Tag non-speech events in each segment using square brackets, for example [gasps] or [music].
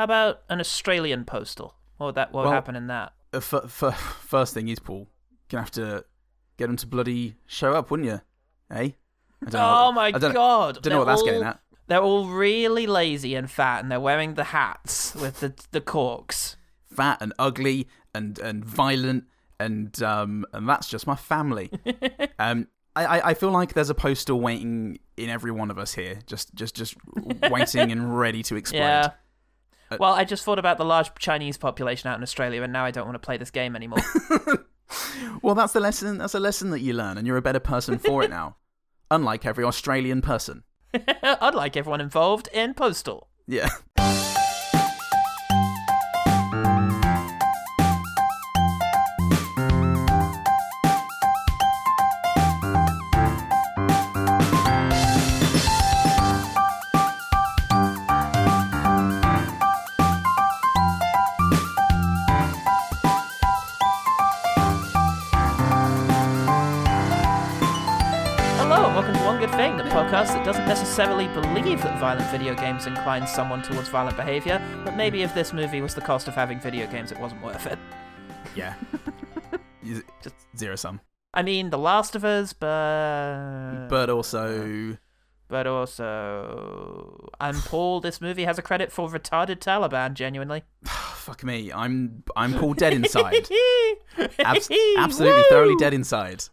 How about an Australian postal? What would that? What would Well- happen in that? Uh, f- f- first thing is, Paul, gonna have to get them to bloody show up, wouldn't you? Eh? I Oh what- my I don't, god! Don't know what They're that's getting at. They're all really lazy and fat, and they're wearing the hats with the the corks. Fat and ugly and and violent and um and that's just my family. [laughs] um, I, I I feel like there's a postal waiting in every one of us here, just just just [laughs] waiting and ready to explode. Yeah. Uh, Well, I just thought about the large Chinese population out in Australia, and now I don't want to play this game anymore. [laughs] Well, that's the lesson. That's a lesson that you learn, and you're a better person for it [laughs] now. Unlike every Australian person. [laughs] Unlike everyone involved in postal. Yeah. Necessarily believe that violent video games incline someone towards violent behavior, but maybe if this movie was the cost of having video games, it wasn't worth it. Yeah. [laughs] Just- Zero sum. I mean, The Last of Us, but But also. but also, I'm Paul. This movie has a credit for retarded Taliban. Genuinely, [sighs] Fuck me. I'm I'm Paul dead inside. [laughs] Abs- absolutely thoroughly dead inside.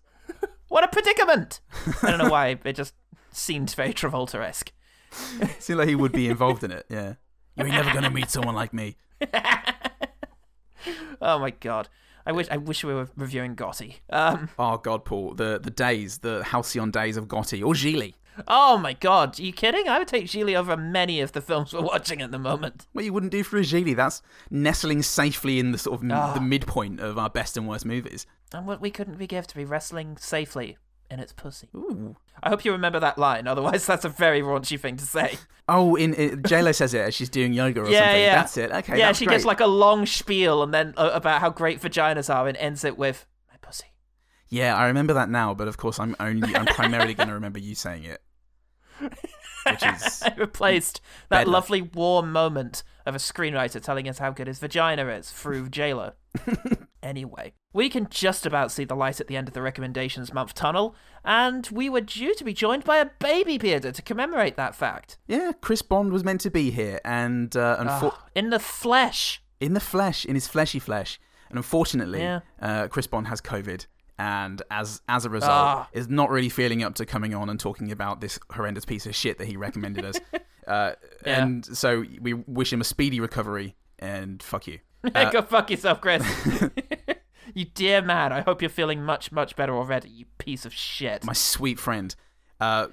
What a predicament! I don't know why [laughs] it just seemed very Travolta-esque. [laughs] Seems like he would be involved in it. Yeah. You're [laughs] never gonna meet someone like me. [laughs] Oh my god. I wish I wish we were reviewing Gotti. Um Oh God, Paul. The the days, the halcyon days of Gotti or Gigli. oh my god, are you kidding? I would take Gigli over many of the films we're watching at the moment. What you wouldn't do for a Gigli? That's nestling safely in the sort of Ah. the midpoint of our best and worst movies. And what we couldn't be give to be wrestling safely in its pussy. Ooh. I hope you remember that line, otherwise that's a very raunchy thing to say. Oh, in, in JLo says it as she's doing yoga or yeah, something. yeah. That's it. Okay. Yeah, she great. gets like a long spiel and then uh, about how great vaginas are and ends it with my pussy. Yeah, I remember that now, but of course I'm only I'm primarily going to remember you saying it. [laughs] Which is I replaced that Better. lovely warm moment of a screenwriter telling us how good his vagina is through JLo. [laughs] anyway, we can just about see the light at the end of the recommendations month tunnel, and we were due to be joined by a baby bearder to commemorate that fact. yeah. Chris Bond was meant to be here, and uh, Ah, in the flesh. in the flesh, in his fleshy flesh, and unfortunately, Yeah. uh, Chris Bond has COVID, and as as a result, Ah. is not really feeling up to coming on and talking about this horrendous piece of shit that he recommended us. [laughs] uh, Yeah. And so we wish him a speedy recovery, and fuck you. [laughs] Uh, Go fuck yourself, Chris. [laughs] [laughs] you dear man, I hope you're feeling much, much better already, you piece of shit. my sweet friend. Uh,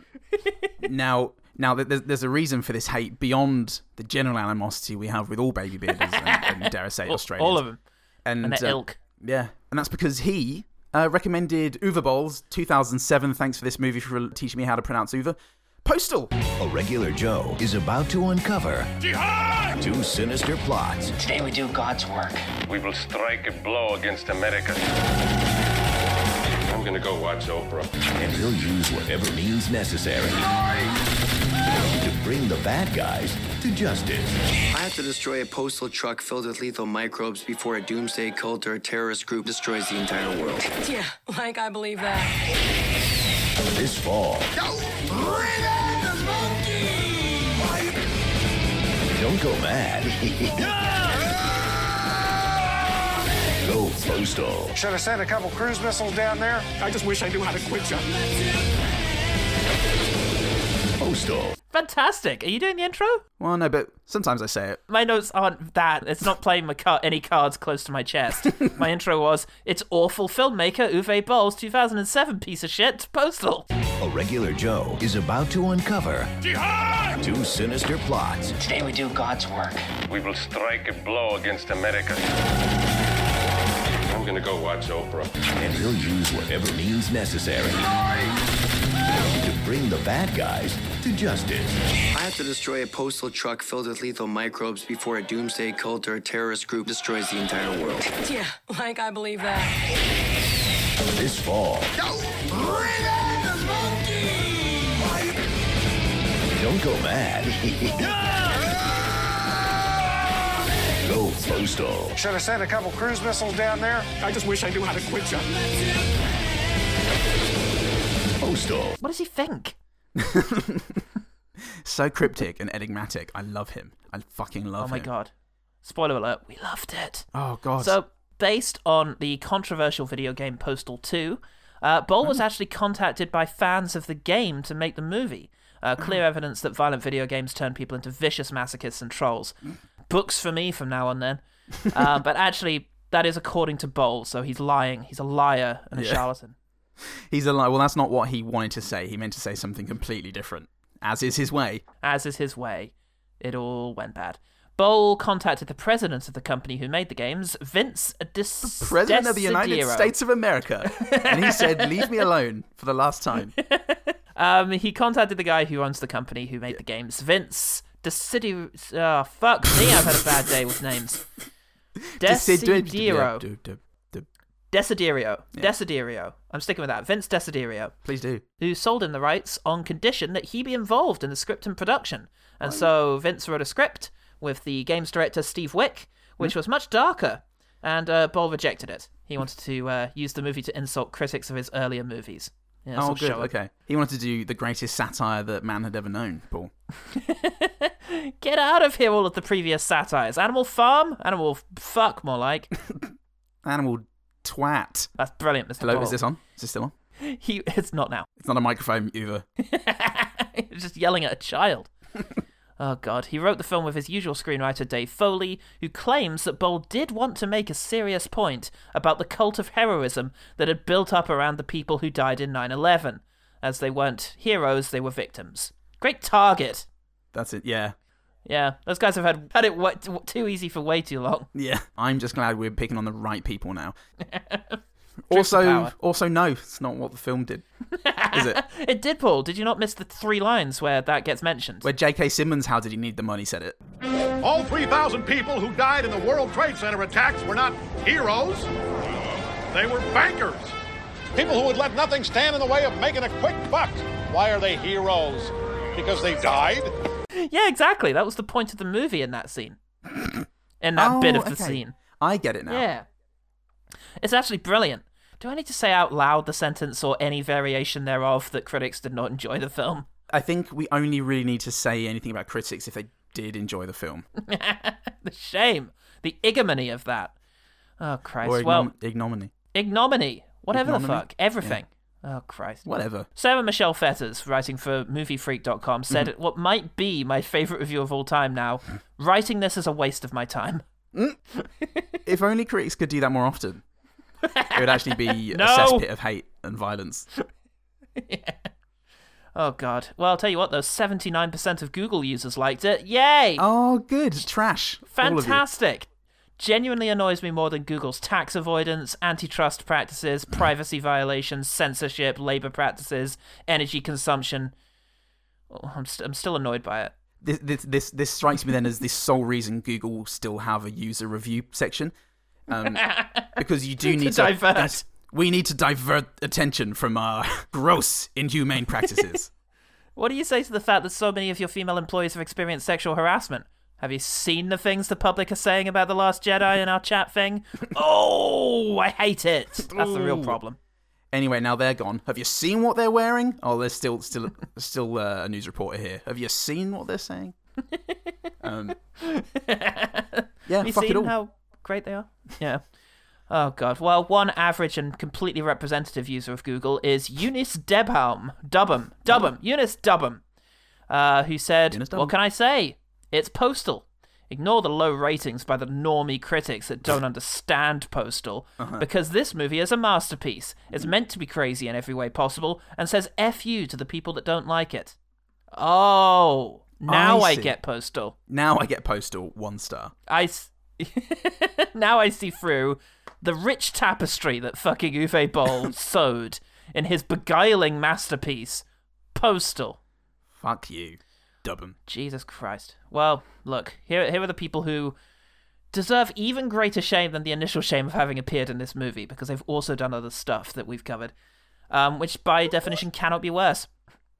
now, now there's, there's a reason for this hate beyond the general animosity we have with all baby bearders and, and dare I say all, Australians. all of them. and, And their uh, ilk. Yeah, and that's because he uh, recommended Uwe Boll's 2007. Thanks for this movie for teaching me how to pronounce Uva. Postal. A regular Joe is about to uncover two sinister plots Today we do God's work. We will strike a blow against America. I'm gonna go watch Oprah. and he'll use whatever means necessary to bring the bad guys to justice. I have to destroy a postal truck filled with lethal microbes before a doomsday cult or a terrorist group destroys the entire world. Yeah, like I believe that. This fall. Don't go mad. [laughs] Go postal. Should I send a couple cruise missiles down there? I just wish I knew how to quit you. Postal. Fantastic. Are you doing the intro? Well, no, but sometimes I say it. My notes aren't that. It's not playing my car- any cards close to my chest. [laughs] my intro was, it's awful filmmaker Uwe Boll's 2007 piece of shit, Postal. A regular Joe is about to uncover two sinister plots Today we do God's work. We will strike a blow against America. I'm gonna go watch Oprah. and he'll use whatever means necessary to bring the bad guys to justice. I have to destroy a postal truck filled with lethal microbes before a doomsday cult or a terrorist group destroys the entire world. Yeah, like I believe that. This fall. Don't go mad. [laughs] Postal. Should have sent a couple cruise missiles down there. I just wish I knew how to quit you. Postal. What does he think? [laughs] So cryptic and enigmatic. I love him. I fucking love him. Oh my him. god. Spoiler alert, we loved it. Oh god. So, based on the controversial video game Postal 2, uh, Boll was actually contacted by fans of the game to make the movie. Uh, clear Hmm. evidence that violent video games turn people into vicious masochists and trolls. Books for me from now on then. [laughs] Uh, but actually, that is according to Boll, so he's lying. He's a liar and a Yeah. charlatan. [laughs] He's a lie. Well, that's not what he wanted to say. He meant to say something completely different, as is his way. As is his way, it all went bad. Boll contacted the president of the company who made the games, Vince Dis- President of the United States of America, and he said, "Leave me alone for the last time." [laughs] Um, he contacted the guy who owns the company who made the games, Vince Desiderio. Oh, fuck me, I've had a bad day with names. [laughs] Desiderio. Desiderio. Desiderio. I'm sticking with that. Vince Desiderio, Please do. who sold him the rights on condition that he be involved in the script and production. And so Vince wrote a script with the games director Steve Wick, which was much darker, and uh, Boll rejected it. He wanted to uh, use the movie to insult critics of his earlier movies. Yeah, Oh, good. show. Okay. He wanted to do the greatest satire that man had ever known, Paul. [laughs] Get out of here, all of the previous satires. Animal Farm? Animal Fuck, more like. [laughs] Animal twat. That's brilliant, Mr. Hello, Boll. is this on? Is this still on? He, it's not now. It's not a microphone either. [laughs] He's just yelling at a child. Oh, God. He wrote the film with his usual screenwriter, Dave Foley, who claims that Boll did want to make a serious point about the cult of heroism that had built up around the people who died in 9 11. As they weren't heroes, they were victims. Great target. That's it. Yeah. Yeah, those guys have had, had it too easy for way too long. Yeah. I'm just glad we're picking on the right people now. [laughs] of also, also, no, it's not what the film did, is it? [laughs] It did, Paul. Did you not miss the three lines where that gets mentioned? Where J.K. Simmons, how did he need the money, said it. All 3,000 people who died in the World Trade Center attacks were not heroes. They were bankers. People who would let nothing stand in the way of making a quick buck. Why are they heroes? Because they died? Yeah, exactly. That was the point of the movie in that scene. In that Oh, bit of the okay. scene. I get it now. Yeah. It's actually brilliant. Do I need to say out loud the sentence or any variation thereof that critics did not enjoy the film? I think we only really need to say anything about critics if they did enjoy the film. [laughs] the shame. The ignominy of that. Oh, Christ. ignom- well, ignominy. ignominy. Whatever the fuck. Everything. Oh, Christ. Whatever. Sara Michelle Fetters, writing for MovieFreak.com, said Mm-hmm. what might be my favorite review of all time now. [laughs] Writing this is a waste of my time. [laughs] if only critics could do that more often, it would actually be [laughs] No. a cesspit of hate and violence. [laughs] Oh god. Well, I'll tell you what though, 79% of Google users liked it. Yay! Oh, good. Trash. All of you. Fantastic. Genuinely annoys me more than Google's tax avoidance, antitrust practices, mm. privacy violations, censorship, labor practices, energy consumption. Oh, I'm, st- I'm still annoyed by it. This, this this this strikes me then as the sole reason Google will still have a user review section, um, [laughs] because you do need to, divert. we need to divert attention from our [laughs] gross, inhumane practices. [laughs] What do you say to the fact that so many of your female employees have experienced sexual harassment? Have you seen the things the public are saying about The Last Jedi in our chat thing? Oh, I hate it. That's the real problem. Anyway, now they're gone. Have you seen what they're wearing? Oh, there's still still still uh, a news reporter here. Have you seen what they're saying? Um, yeah, you fuck it all. how great they are? Yeah. Oh god. Well, one average and completely representative user of Google is Eunice Debham, Dubham, Dubham, Eunice Dubham, uh, who said, Eunice "What can I say? It's Postal. Ignore the low ratings by the normie critics that don't understand Postal, Uh-huh. because this movie is a masterpiece. It's meant to be crazy in every way possible, and says f you to the people that don't like it. Oh, now I I get Postal." Now I get postal one star. I s- [laughs] now I see through the rich tapestry that fucking Uwe Boll [laughs] sewed in his beguiling masterpiece, Postal. Fuck you, Dubham. Jesus Christ. Well, look, here here are the people who deserve even greater shame than the initial shame of having appeared in this movie because they've also done other stuff that we've covered, um, which by definition cannot be worse.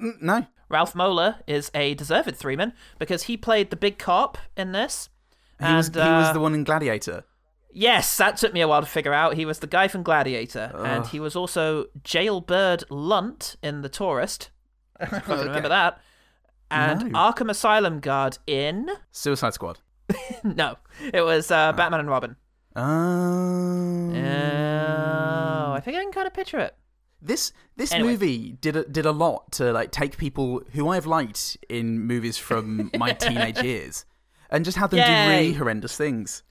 Mm, No, Ralph Moeller is a deserved three-man because he played the big cop in this, He was And, he was uh, the one in Gladiator. Yes, that took me a while to figure out. He was the guy from Gladiator, and he was also Jailbird Lunt in The Tourist. [laughs] You can remember that. And No. Arkham Asylum guard in. [laughs] Suicide Squad. no, it was uh, Batman and Robin. Oh. Oh, I think I can kind of picture it. This this Anyway. movie did a, did a lot to like take people who I've liked in movies from my teenage [laughs] years and just have them do really horrendous things.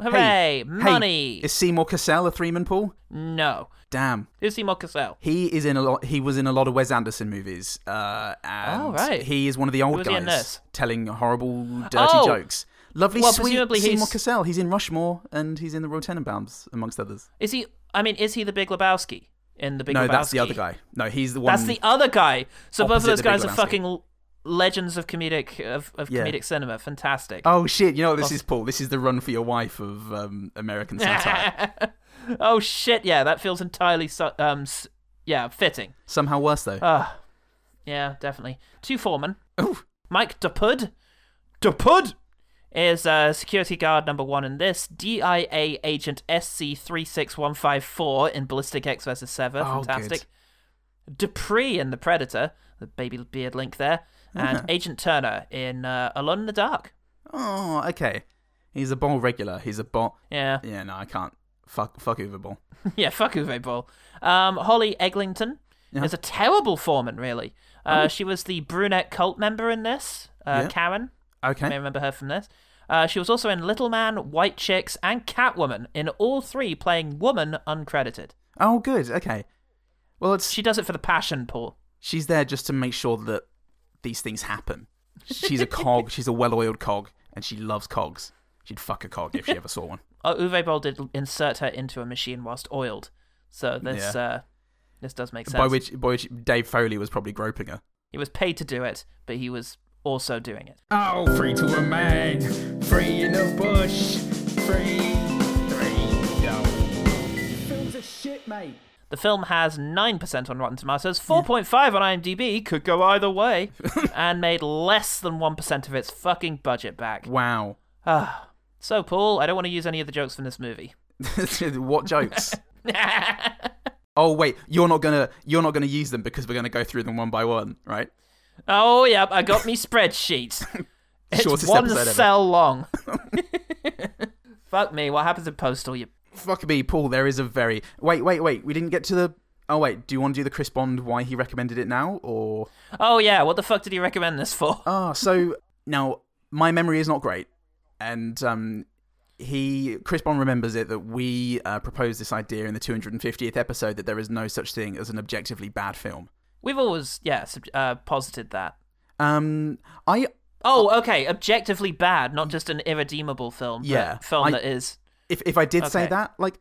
Hooray! Hey, money! Is Seymour Cassel a three man pool? No. Damn. Who's Seymour Cassel? He is in a lot. He was in a lot of Wes Anderson movies. Uh, and Oh, right. He is one of the old was he in guys telling horrible, dirty Oh! jokes. Lovely, Well, sweet presumably Seymour he's- Cassel. He's in Rushmore and he's in the Royal Tenenbaums, amongst others. Is he? I mean, is he the Big Lebowski in the Big no, Lebowski? that's the other guy. No, he's the one. That's the other guy. So both of those guys are fucking legends of comedic of, of Yeah. comedic cinema. Fantastic. Oh shit! You know what this is, Paul? This is the Run for Your Wife of um, American [laughs] satire. oh shit! Yeah, that feels entirely su- um s- yeah fitting. Somehow worse though. Ah, yeah, definitely. Two foremen. Ooh. Mike Dopud. Dopud is uh, security guard number one in this. DIA agent SC36154 in Ballistic Ecks versus Sever. Oh, Fantastic. Dupree in The Predator. The baby beard link there. And Agent Turner in uh, Alone in the Dark. Oh, okay. He's a Boll regular. He's a bot. Yeah. Yeah, no, I can't. Fuck, fuck Uwe Boll. [laughs] yeah, fuck Uwe Boll. Um, Holly Eglinton Yeah. is a terrible foreman, really. Uh, Oh. She was the brunette cult member in this, uh, Yeah. Karen. You Okay. may remember her from this. Uh, she was also in Little Man, White Chicks, and Catwoman, in all three playing woman uncredited. Oh, good. Okay. Well, it's She does it for the passion, Paul. she's there just to make sure that these things happen. She's a cog. She's a well-oiled cog, and she loves cogs. She'd fuck a cog if she ever saw one. Oh, Uwe Boll did insert her into a machine whilst oiled, so this Yeah. uh, this does make sense. By which, by which Dave Foley was probably groping her. he was paid to do it, but he was also doing it. Oh, free to a man, free in the bush, free, free, yo. Films are shit, mate. The film has 9% on Rotten Tomatoes, 4.5 on IMDb, could go either way, [laughs] and made less than 1% of its fucking budget back. Wow. Ah. So, Paul, I don't want to use any of the jokes from this movie. [laughs] what jokes? [laughs] oh wait, you're not gonna you're not gonna use them because we're gonna go through them one by one, right? Oh, yep, I got me spreadsheet. It's Shortest one episode ever. cell long. Fuck me, what happens in Postal? You Fuck me, Paul. There is a very wait, wait, wait. We didn't get to the. Oh wait, do you want to do the Chris Bond? Why he recommended it now, or Oh yeah, what the fuck did he recommend this for? ah? so now my memory is not great, and um, he Chris Bond remembers it that we uh, proposed this idea in the 250th episode that there is no such thing as an objectively bad film. We've always, yeah, sub- uh, posited that. Um, I Oh, okay, objectively bad, not just an irredeemable film. but Yeah, film I- that is. If if I did say that, like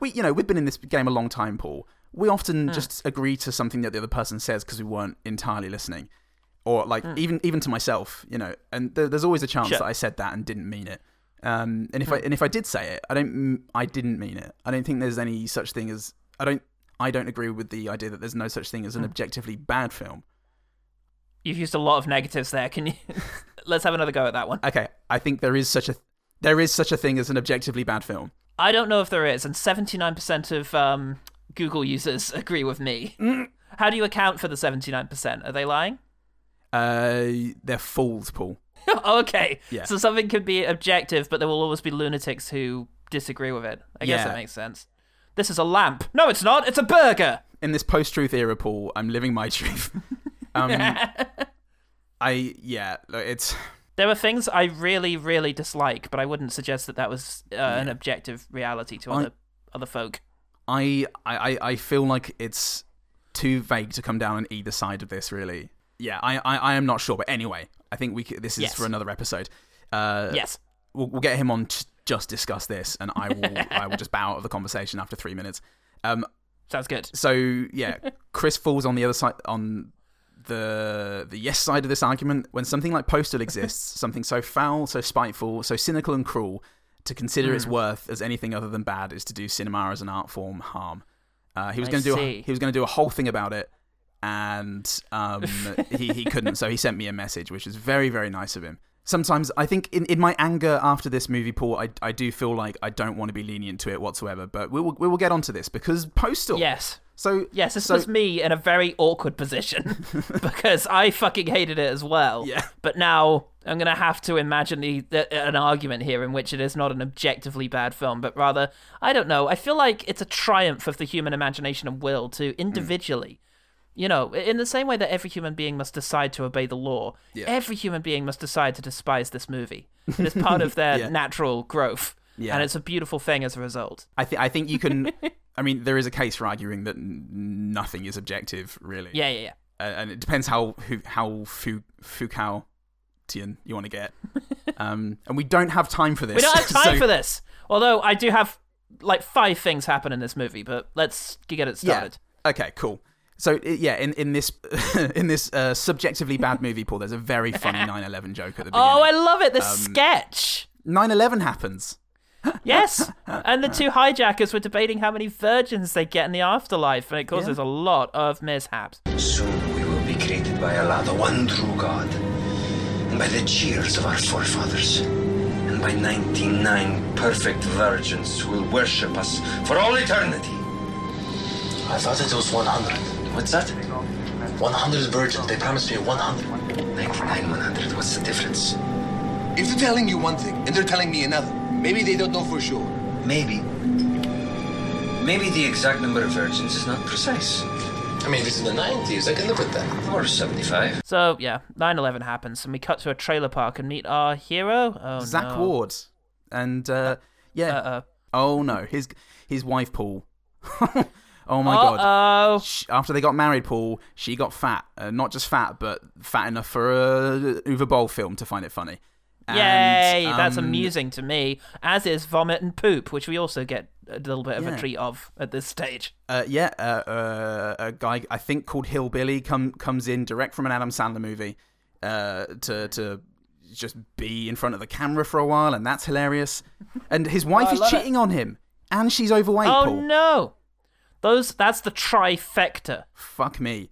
we, you know, we've been in this game a long time, Paul. We Hmm. often just agree to something that the other person says because we weren't entirely listening, or like Hmm. even even to myself, you know. And there, there's always a chance Sure. that I said that and didn't mean it. Um, and if Hmm. I and if I did say it, I don't, I didn't mean it. I don't think there's any such thing as I don't. I don't agree with the idea that there's no such thing as Hmm. an objectively bad film. You've used a lot of negatives there. Can you? [laughs] Let's have another go at that one. Okay, I think there is such a there is such a thing as an objectively bad film. I don't know if there is, and 79% of um, Google users [laughs] agree with me. Mm. How do you account for the 79%? Are they lying? Uh, they're fools, Paul. [laughs] okay. Yeah. So something could be objective, but there will always be lunatics who disagree with it. I guess Yeah. that makes sense. This is a lamp. No, it's not. It's a burger. in this post-truth era, Paul, I'm living my [laughs] truth. um, I yeah, it's There are things I really, really dislike, but I wouldn't suggest that that was uh, an objective reality to I- other other folk. I, I I- I feel like it's too vague to come down on either side of this. Really, yeah, I I, I am not sure, but anyway, I think we could, this is Yes. for another episode. Uh, yes, we'll, we'll get him on to just discuss this, and I will I will just bow out of the conversation after three minutes. Um, sounds good. so yeah, [laughs] Chris falls on the other side on the the yes side of this argument when something like Postal exists, [laughs] something so foul, so spiteful, so cynical and cruel. To consider its Hmm. worth as anything other than bad is to do cinema as an art form harm. Uh, he was going to do a, he was going to do a whole thing about it, and um, [laughs] he he couldn't. So he sent me a message, which is very very nice of him. sometimes I think in, in my anger after this movie, Paul, I, I do feel like I don't want to be lenient to it whatsoever. But we will we will get onto this because Postal. Yes. So Yes, this so, was me in a very awkward position [laughs] because I fucking hated it as well. Yeah. But now I'm gonna have to imagine the, the an argument here in which it is not an objectively bad film, but rather I don't know. I feel like it's a triumph of the human imagination and will to hmm. individually. You know, in the same way that every human being must decide to obey the law, every human being must decide to despise this movie. It is part of [laughs] their Yeah. natural growth, Yeah. and it's a beautiful thing as a result. I think I think you can. [laughs] I mean, there is a case for arguing that nothing is objective, really. Yeah, yeah, yeah. Uh, and it depends how who, how Fu, Foucaultian you want to get. [laughs] um, and we don't have time for this. We don't have time [laughs] so- for this. Although I do have like five things happen in this movie, but let's get it started. Yeah. Okay. Cool. So yeah, in, in this in this uh, subjectively bad movie, Paul, there's a very funny 9/11 joke at the beginning. Oh, I love it. The Um, sketch. 9/11 happens. Yes. and the two hijackers were debating how many virgins they get in the afterlife, and it causes a lot of mishaps. Soon we will be created by Allah, the one true God, and by the cheers of our forefathers, and by 99 perfect virgins who will worship us for all eternity. I thought it was 100. What's that? 100 virgins. They promised me 100. 99, 100. What's the difference? If they're telling you one thing and they're telling me another, maybe they don't know for sure. Maybe. Maybe the exact number of virgins is not precise. I mean, if it's in the 90s, I can live with that. Or 75. So, yeah, 9 11 happens, and we cut to a trailer park and meet our hero. Oh, Zack no. Ward, and uh, yeah. Uh-oh. Oh no, his his wife Paul. [laughs] oh my god. Uh-oh. Sh- After they got married, Paul, she got fat. Uh, not just fat, but fat enough for a Uwe Boll film to find it funny. Yay! And, That's um, amusing to me, as is vomit and poop, which we also get a little bit of Yeah. a treat of at this stage. Uh, yeah, uh, uh, a guy I think called Hillbilly come comes in direct from an Adam Sandler movie uh, to to just be in front of the camera for a while, and that's hilarious. And his [laughs] wife Oh, is cheating on him, and she's overweight. oh Paul. no! Those that's the trifecta. Fuck me.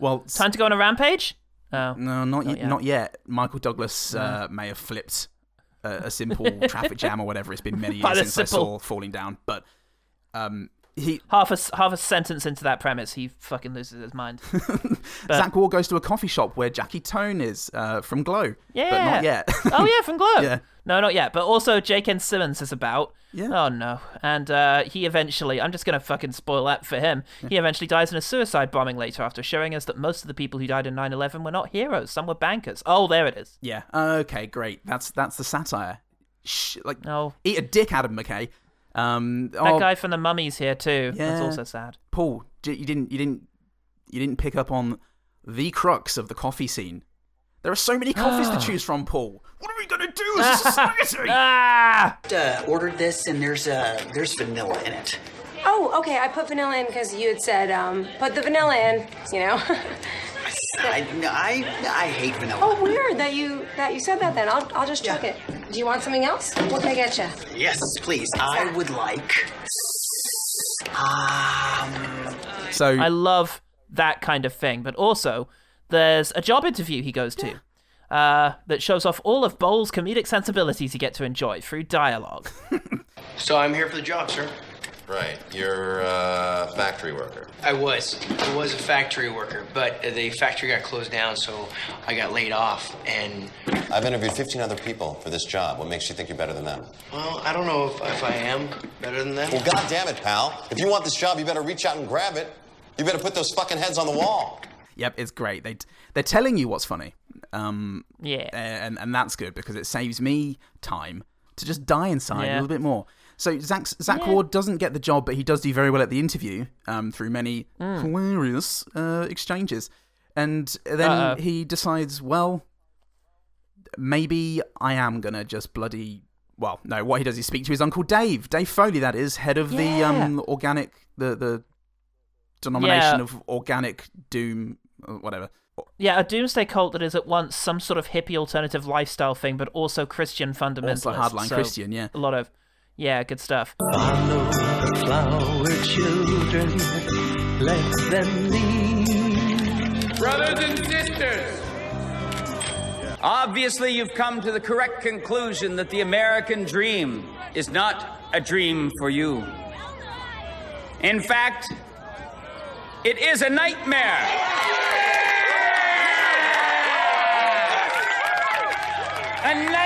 Well, Time to go on a rampage? Oh. No, not, Not yet. yet. Not yet. Michael Douglas uh, may have flipped a, a [laughs] simple traffic jam or whatever. It's been many years since I saw Falling Down, but um, he Half a half a sentence into that premise, he fucking loses his mind. [laughs] But- Zack Ward goes to a coffee shop where Jackie Tohn is uh, from Glow, Yeah. but not yet. oh yeah, from Glow. [laughs] Yeah. No, not yet. But also J.K. Simmons is about. Yeah. Oh no. And uh, he eventually I'm just gonna fucking spoil that for him. He eventually dies in a suicide bombing later after showing us that most of the people who died in 9/11 were not heroes. Some were bankers. Oh, there it is. yeah. Okay, great. That's that's the satire. Shh, like No. eat a dick, Adam McKay. Um, That oh, guy from the Mummies here too. That's also sad. Paul, you didn't you didn't you didn't pick up on the crux of the coffee scene. There are so many coffees to choose from, Paul. What are we gonna do as a [laughs] society? Ah! Uh, ordered this, and there's uh, there's vanilla in it. Oh, okay. I put vanilla in because you had said um, put the vanilla in. You know. [laughs] I, I, I hate vanilla. oh, weird that you that you said that. Then I'll I'll just chuck it. Do you want something else? What can I get you? Yes, please. I would like. Um, So I love that kind of thing. But also, there's a job interview he goes to uh, that shows off all of Boll's comedic sensibilities you get to enjoy through dialogue. [laughs] So I'm here for the job, sir. Right. You're a factory worker. I was. I was a factory worker, but the factory got closed down, so I got laid off. And, I've interviewed 15 other people for this job. What makes you think you're better than them? well, I don't know if, if I am better than them. Well, God damn it, pal. If you want this job, you better reach out and grab it. You better put those fucking heads on the wall. Yep, it's great. They they're telling you what's funny. Um, Yeah. and and that's good because it saves me time to just die inside a little bit more. So Zack Zack Yeah. Ward doesn't get the job, but he does do very well at the interview um, through many Mm. hilarious uh, exchanges, and then Uh-oh. he decides, well, maybe I am gonna just bloody. Well, no. What he does is speak to his uncle Dave, Dave Foley, that is head of the um, organic, the the denomination Yeah. of organic doom, uh, whatever. Yeah, a doomsday cult that is at once some sort of hippie alternative lifestyle thing, but also Christian fundamentalist. Also hardline So, Christian, yeah. A lot of, yeah, good stuff. Follow the flower children, let them lead. Brothers and sisters, Obviously, you've come to the correct conclusion that the American dream is not a dream for you. In fact, it is a nightmare. A nightmare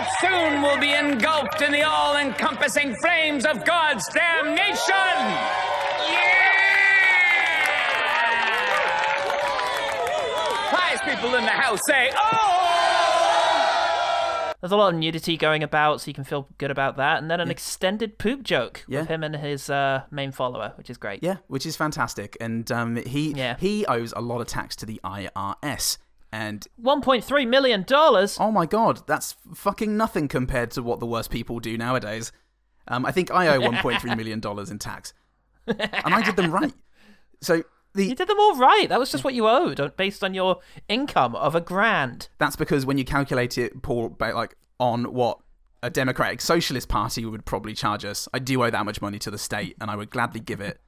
that soon will be engulfed in the all encompassing flames of God's damnation. Pious people in the house say, oh! There's a lot of nudity going about, so you can feel good about that. And then an extended poop joke Yeah. with him and his uh, main follower, which is great. Yeah, which is fantastic, and um, he he owes a lot of tax to the IRS, and 1.3 million dollars. Oh my god, that's fucking nothing compared to what the worst people do nowadays. Um, I think I owe 1.3 million dollars in tax, and I did them right. So the You did them all right. That was just what you owed, uh, based on your income of a grand. that's because when you calculate it, Paul, like on what a Democratic Socialist Party would probably charge us, I do owe that much money to the state, and I would gladly give it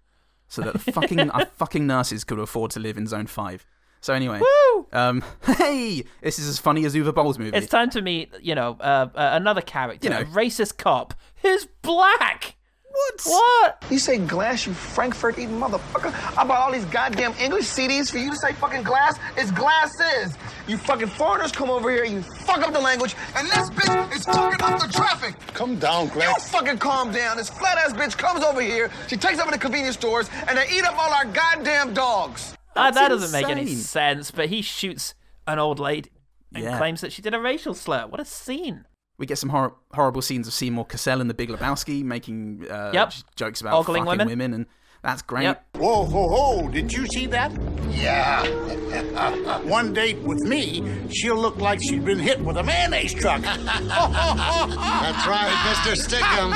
so that the fucking [laughs] our fucking nurses could afford to live in Zone Five. So anyway, Woo! um, [laughs] hey, this is as funny as Uwe Boll's movie. It's time to meet, you know, uh, uh, another character, You know. a racist cop who's black. What? What? You say glass, you Frankfurt eating motherfucker. I bought all these goddamn English CDs for you to say fucking glass. It's glasses. You fucking foreigners come over here, you fuck up the language, and this bitch is fucking up the traffic. Come down, Greg. You fucking calm down. This flat ass bitch comes over here, she takes over the convenience stores, and they eat up all our goddamn dogs. Uh, that doesn't make any sense, but he shoots an old lady and Yeah. claims that she did a racial slur. What a scene. We get some hor- horrible scenes of Seymour Cassel in The Big Lebowski making uh, Yep. jokes about Ogling fucking women. and that's great. Yep. Whoa, ho, ho, did you see that? Yeah. [laughs] One date with me, she'll look like she'd been hit with a mayonnaise truck. [laughs] That's right, Mr. Stickum.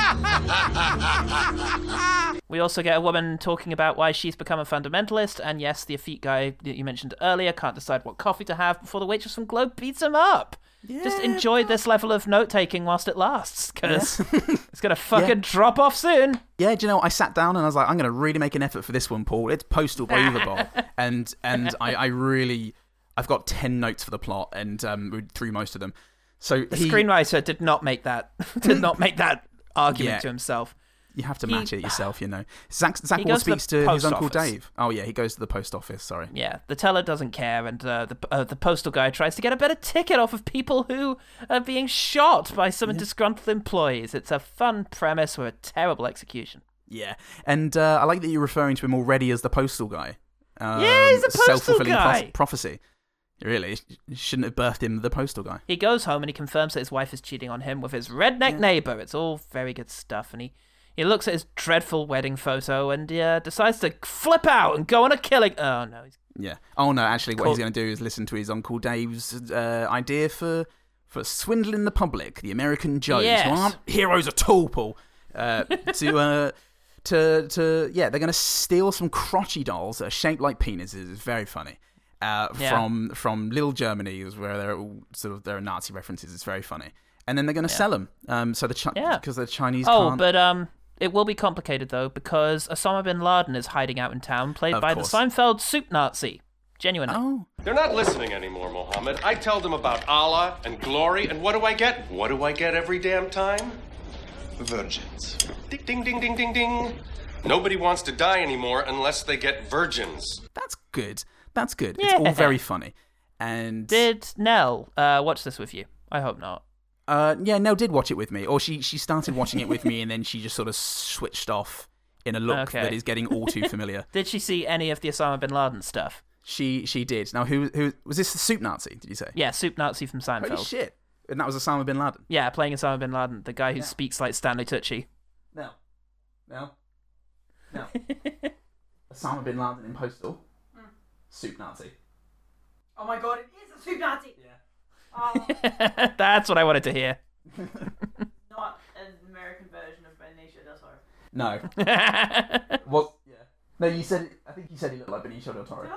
[laughs] We also get a woman talking about why she's become a fundamentalist, and yes, the effete guy that you mentioned earlier can't decide what coffee to have before the waitress from Glow beats him up. Just enjoy this level of note taking whilst it lasts, because [laughs] it's gonna fucking drop off soon. Yeah, do you know, I sat down and I was like, I'm going to really make an effort for this one, Paul. It's Postal [laughs] Boll. and and I, I [laughs] really, I've got 10 notes for the plot and um, we through most of them. So The he, screenwriter did not make that did not make that argument Yeah. to himself. You have to He- match it [sighs] yourself, you know. Zack, Zack goes to speaks to, his Uncle office. Dave. Oh, yeah, he goes to the post office, sorry. Yeah, the teller doesn't care, and uh, the uh, the postal guy tries to get a better ticket off of people who are being shot by some disgruntled employees. It's a fun premise with a terrible execution. Yeah, and uh, I like that you're referring to him already as the postal guy. Um, Yeah, he's a postal self-fulfilling guy. prophecy. Really, shouldn't have birthed him the postal guy. He goes home and he confirms that his wife is cheating on him with his redneck neighbor. It's all very good stuff, and he. He looks at his dreadful wedding photo and uh, decides to flip out and go on a killing. Oh no, he's Yeah. Oh no, actually, what Cool. he's going to do is listen to his uncle Dave's uh, idea for for swindling the public, the American Joes, Yes. who aren't heroes at all, Paul. Uh, to uh, [laughs] to to yeah, they're going to steal some Krotchy dolls that are shaped like penises. It's very funny. Uh, Yeah. From from Little Germany, is where they're all sort of there are Nazi references. It's very funny. And then they're going to Yeah. sell them. Um, so the Chi- Yeah. because the Chinese. Oh, can't... but um, it will be complicated though because Osama bin Laden is hiding out in town, played Of by course. the Seinfeld soup Nazi. Genuine. Oh. They're not listening anymore, Mohammed. I tell them about Allah and glory, and what do I get? What do I get every damn time? Virgins. Ding, ding, ding, ding, ding, ding. Nobody wants to die anymore unless they get virgins. That's good. That's good. It's all very funny. And Did Nell uh, watch this with you? I hope not. Uh, yeah, Nell did watch it with me, or she she started watching it with me, and then she just sort of switched off in a look Okay. that is getting all too familiar. [laughs] Did she see any of the Osama bin Laden stuff? she she did. Now, who who was this? The soup Nazi? Did you say? Yeah, soup Nazi from Seinfeld. Holy shit! And that was Osama bin Laden. Yeah, playing Osama bin Laden, the guy who speaks like Stanley Tucci. No, no, no. Osama bin Laden in Postal. Soup Nazi. Oh my god, it is a soup Nazi! Yeah. Oh, [laughs] That's what I wanted to hear. [laughs] not an American version of Benicio del Toro. No. [laughs] what? Yeah. No, you said. I think you said he looked like Benicio del Toro.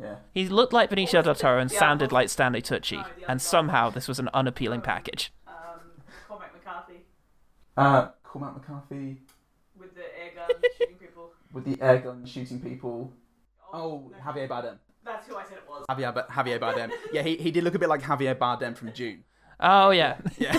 Yeah. He looked like Benicio del Toro and Yeah, sounded like Stanley Tucci, No, the other and guy. somehow this was an unappealing package. Um, Cormac McCarthy Uh, Cormac McCarthy with the air gun shooting people. with the air gun shooting people. Oh, Javier Bardem. That's who I said it was. Javier, Ba- Javier Bardem. [laughs] Yeah, he, he did look a bit like Javier Bardem from Dune. Oh yeah, Yeah.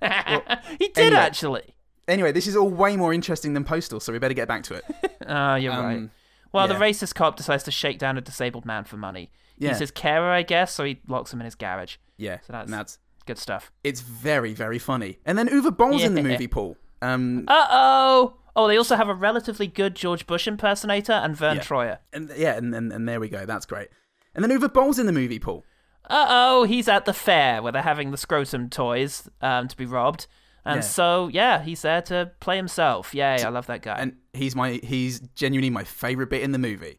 [laughs] he did anyway. actually. Anyway, this is all way more interesting than Postal, so we better get back to it. Oh, [laughs] you're Um, right. Well, the racist cop decides to shake down a disabled man for money. Yeah. He's his carer, I guess, so he locks him in his garage. Yeah, So that's, that's good stuff. it's very very funny. And then Uwe Boll's in the movie, Paul. Um, Uh oh. Oh, they also have a relatively good George Bush impersonator and Vern Yeah. Troyer. and yeah, and, and and there we go. That's great. And then Uwe Boll's in the movie, Paul. Uh oh, he's at the fair where they're having the scrotum toys um, to be robbed. And Yeah. so, yeah, he's there to play himself. Yay, I love that guy. and he's my he's genuinely my favorite bit in the movie.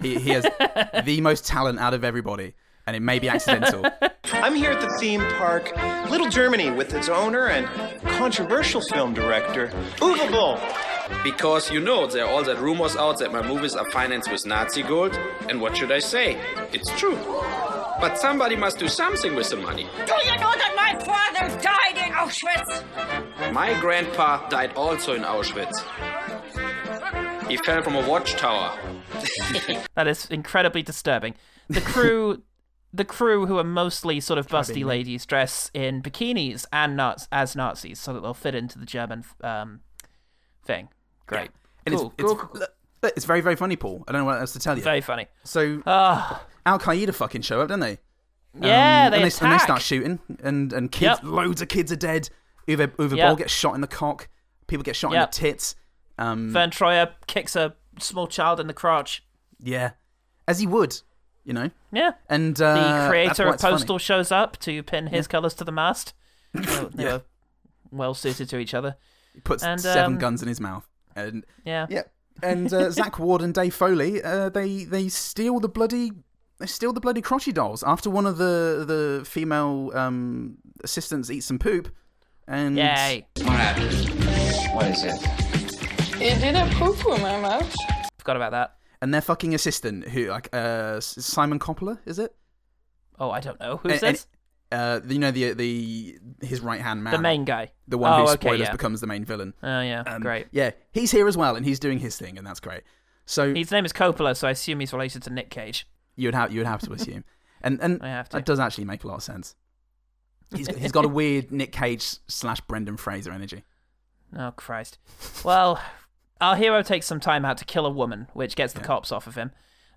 He he has [laughs] the most talent out of everybody, and it may be accidental. [laughs] I'm here at the theme park, Little Germany, with its owner and controversial film director, Uwe Boll. Because you know there are all that rumors out that my movies are financed with Nazi gold, and what should I say? It's true. But somebody must do something with the money. Do you know that my father died in Auschwitz? My grandpa died also in Auschwitz. He fell from a watchtower. [laughs] That is incredibly disturbing. The crew, [laughs] the crew who are mostly sort of busty ladies, dress in bikinis and Naz- as Nazis, so that they'll fit into the German um, thing. Great, And cool, it's, cool, it's, look, it's very very funny, Paul. I don't know what else to tell you. very funny. So Ah, Al Qaeda fucking show up, don't they? Yeah, Um, they and, they, and they start shooting, and and kids, Yep. loads of kids are dead. Uwe, Uwe Yep. Boll gets shot in the cock. People get shot Yep. in the tits. Um, Vern Troyer kicks a small child in the crotch. yeah, as he would, you know. Yeah. And uh, the creator of it's funny. Postal shows up to pin his colours to the mast. [laughs] They were, Yeah. well suited to each other. He puts And, seven um, guns in his mouth, and Yeah. yeah. And uh, [laughs] Zack Ward and Dave Foley, uh, they they steal the bloody they steal the bloody Krotchy dolls after one of the the female um, assistants eats some poop, and Yay. What happened? What is it? It did a poo poo in my mouth. Forgot about that. and their fucking assistant who like uh Simon Coppola is it? Oh, I don't know. Who's And- and- this? Uh, you know the the his right hand man, The main guy. the one Oh, who okay, spoilers yeah. becomes the main villain. Oh, yeah. Um, great. Yeah, he's here as well, and he's doing his thing, and that's great. So His name is Coppola, so I assume he's related to Nick Cage. you would have you would have to assume, and and [laughs] I have to. that does actually make a lot of sense. He's he's got a [laughs] weird Nick Cage slash Brendan Fraser energy. Oh, Christ. Well, our hero takes some time out to kill a woman, which gets the cops off of him.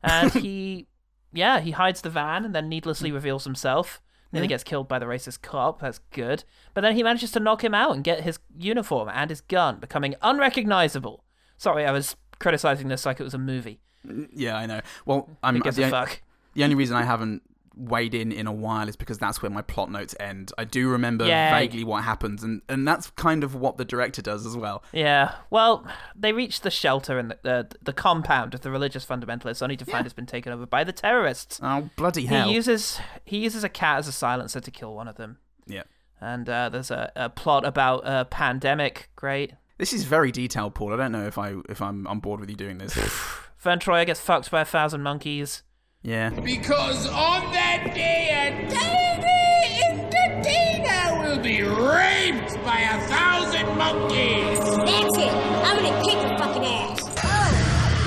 And [laughs] he, yeah, he hides the van and then needlessly reveals himself. Then he Yeah. gets killed by the racist cop. That's good. But then he manages to knock him out and get his uniform and his gun, becoming unrecognizable. Sorry, I was criticizing this like it was a movie. Mm, yeah, I know. Well, I'm Who gives the, a on- fuck? the only reason I haven't weighed in in a while is because that's where my plot notes end. I do remember vaguely what happens, and and that's kind of what the director does as well. Yeah, well, they reach the shelter and the, the, the compound of the religious fundamentalists, only to find it's been taken over by the terrorists. Oh bloody hell! He uses he uses a cat as a silencer to kill one of them. Yeah. And uh, there's a, a plot about a pandemic. Great. This is very detailed, Paul. I don't know if I if I'm on board with you doing this. [sighs] Vern Troyer gets fucked by a thousand monkeys. Yeah. Because on that day, a tiny entertainer will be raped by a thousand monkeys. That's it. I'm gonna kick your fucking ass. Oh,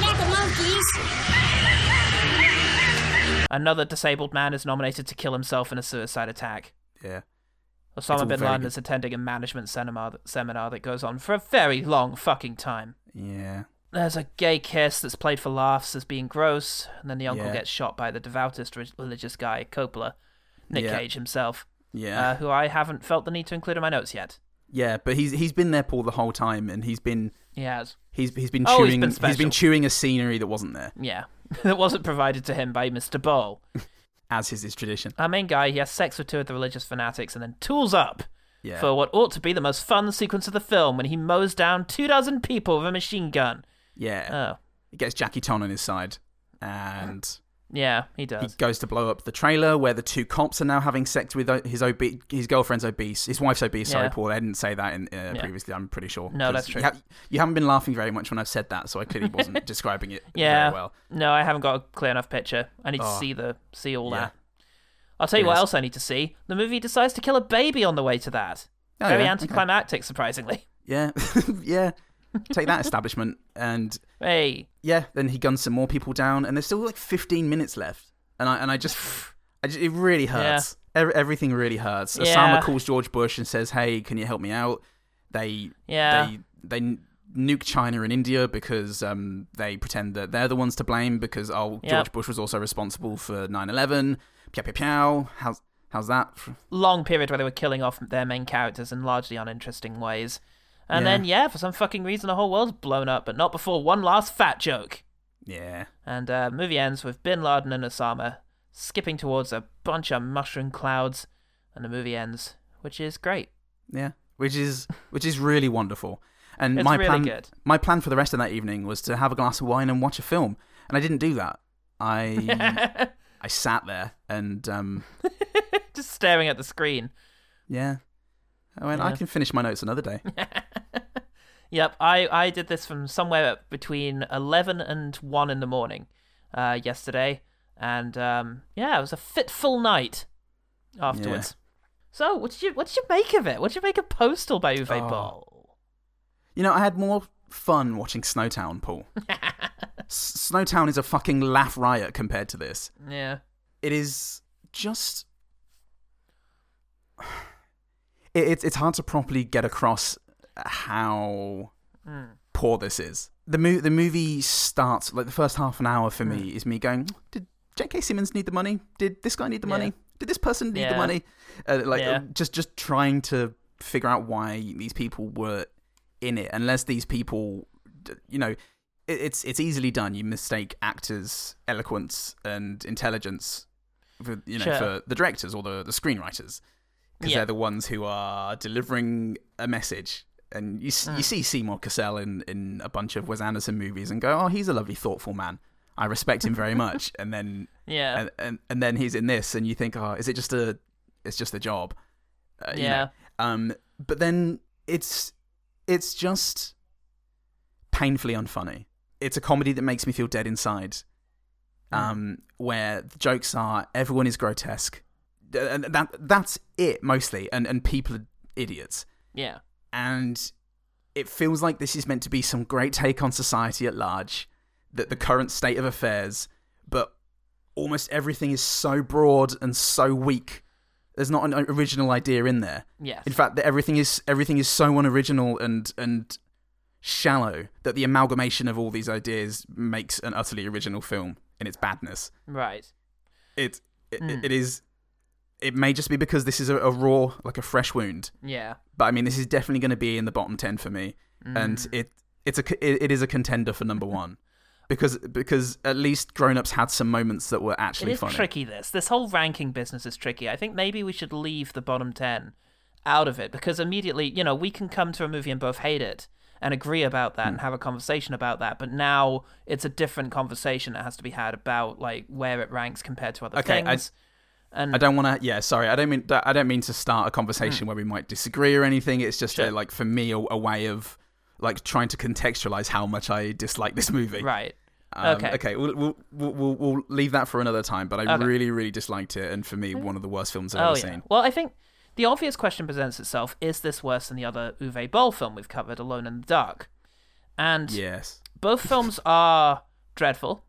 not the monkeys. Another disabled man is nominated to kill himself in a suicide attack. Yeah. Osama bin Laden good. is attending a management seminar seminar that goes on for a very long fucking time. Yeah. There's a gay kiss that's played for laughs as being gross, and then the uncle Yeah. gets shot by the devoutest re- religious guy, Coppola, Nick Yeah. Cage himself. Yeah. Uh, who I haven't felt the need to include in my notes yet. Yeah, but he's he's been there, Paul, the whole time, and he's been He has. he's he's been Oh, he's chewing been he's been chewing a scenery that wasn't there, Yeah. [laughs] that wasn't provided to him by Mr. Boll. [laughs] as is his tradition. Our main guy, he has sex with two of the religious fanatics and then tools up Yeah. for what ought to be the most fun sequence of the film when he mows down two dozen people with a machine gun. Yeah. Oh. He gets Jackie Tohn on his side, and Yeah, he does. he goes to blow up the trailer where the two cops are now having sex with his obe- his girlfriend's obese, his wife's obese. Sorry, Yeah. Paul, I didn't say that in, uh, Yeah. previously. I'm pretty sure. No, that's true. You, ha- you haven't been laughing very much when I've said that, so I clearly wasn't [laughs] describing it Yeah. very well. No, I haven't got a clear enough picture. I need to Oh. see the see all Yeah. that. I'll tell you what Yes. else I need to see. The movie decides to kill a baby on the way to that. Oh, Very yeah, okay. anticlimactic, surprisingly. Yeah, [laughs] yeah. Take that establishment, and Hey, yeah, then he guns some more people down, and there's still like 15 minutes left, and I and I just, [sighs] I just it really hurts. Ev- everything really hurts. Yeah. Osama calls George Bush and says, "Hey, can you help me out?" They Yeah. they they nuke China and India because um they pretend that they're the ones to blame because oh Yep. George Bush was also responsible for 9/11. Pew pew pew. How's how's that? long period where they were killing off their main characters in largely uninteresting ways. And Yeah. then, yeah, for some fucking reason, the whole world's blown up, but not before one last fat joke. Yeah. And uh, movie ends with Bin Laden and Osama skipping towards a bunch of mushroom clouds, and the movie ends, which is great. Yeah, which is which is really wonderful. And It's my really plan, good. my plan for the rest of that evening was to have a glass of wine and watch a film, and I didn't do that. I [laughs] I sat there and um [laughs] Just staring at the screen. yeah, I went. I can finish my notes another day. [laughs] Yep, I, I did this from somewhere between 11 and 1 in the morning uh, yesterday. And um, yeah, it was a fitful night afterwards. So, what did you what did you make of it? What did you make of Postal by Uwe Oh. Boll? You know, I had more fun watching Snowtown, Paul. [laughs] S- Snowtown is a fucking laugh riot compared to this. Yeah. It is just. [sighs] It, it's it's hard to properly get across how Mm. poor this is. The mo- the movie starts like the first half an hour for me is me going, did J.K. Simmons need the money? Did this guy need the Yeah. money? Did this person need the money? Uh, like Yeah. uh, just just trying to figure out why these people were in it. Unless these people, you know, it, it's it's easily done. You mistake actors' eloquence and intelligence for you know Sure. for the directors or the the screenwriters because Yeah. they're the ones who are delivering a message. And you s you Mm. see Seymour Cassel in, in a bunch of Wes Anderson movies and go, oh, he's a lovely, thoughtful man. I respect him very much. [laughs] and then Yeah. and, and and then he's in this, and you think, oh, is it just a, it's just a job? Uh, you know. Yeah. Um, but then it's it's just painfully unfunny. It's a comedy that makes me feel dead inside. Um, where the jokes are everyone is grotesque, and that that's it mostly, and and people are idiots Yeah. And it feels like this is meant to be some great take on society at large, that the current state of affairs, but almost everything is so broad and so weak. There's not an original idea in there. Yes. In fact, that everything is everything is so unoriginal and and shallow that the amalgamation of all these ideas makes an utterly original film in its badness. Right. It it, Mm. it is. It may just be because this is a, a raw, like a fresh wound. Yeah. But I mean, this is definitely going to be in the bottom ten for me, and Mm. it it's a it, it is a contender for number one, [laughs] because because at least Grown Ups had some moments that were actually is funny. tricky, this. This whole ranking business is tricky. I think maybe we should leave the bottom 10 out of it because immediately, you know, we can come to a movie and both hate it and agree about that Hmm. and have a conversation about that. But now it's a different conversation that has to be had about, like, where it ranks compared to other Okay, I- things. And I don't want to. Yeah, sorry. I don't mean. I don't mean to start a conversation where we might disagree or anything. It's just a, Hmm. Like for me a, a way of like trying to contextualize how much I dislike this movie. Right. Um, Okay. Okay. We'll, we'll we'll we'll we'll leave that for another time. But I Okay. really really disliked it, and for me, one of the worst films I've Oh, ever yeah. seen. Well, I think the obvious question presents itself is this worse than the other Uwe Boll film we've covered, Alone in the Dark? And Yes. both films [laughs] are dreadful,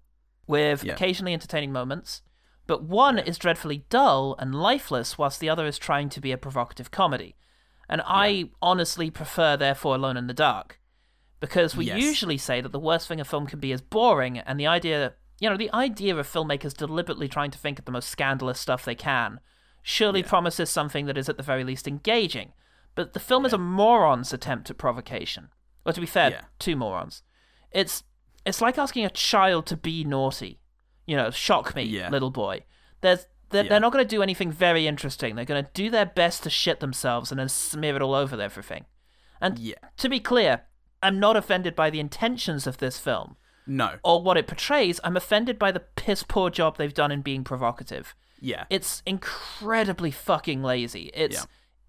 with Yeah. occasionally entertaining moments, but one is dreadfully dull and lifeless, whilst the other is trying to be a provocative comedy. And I honestly prefer, therefore, Alone in the Dark, because we Yes. usually say that the worst thing a film can be is boring, and the idea, you know, the idea of filmmakers deliberately trying to think of the most scandalous stuff they can surely promises something that is at the very least engaging. But the film is a moron's attempt at provocation. Or to be fair, Yeah. two morons. It's it's like asking a child to be naughty. You know, shock me, Yeah. little boy. There's they're, Yeah. they're not going to do anything very interesting. They're going to do their best to shit themselves and then smear it all over everything. And Yeah. to be clear, I'm not offended by the intentions of this film No. or what it portrays. I'm offended by the piss poor job they've done in being provocative. Yeah. It's incredibly fucking lazy. It's Yeah.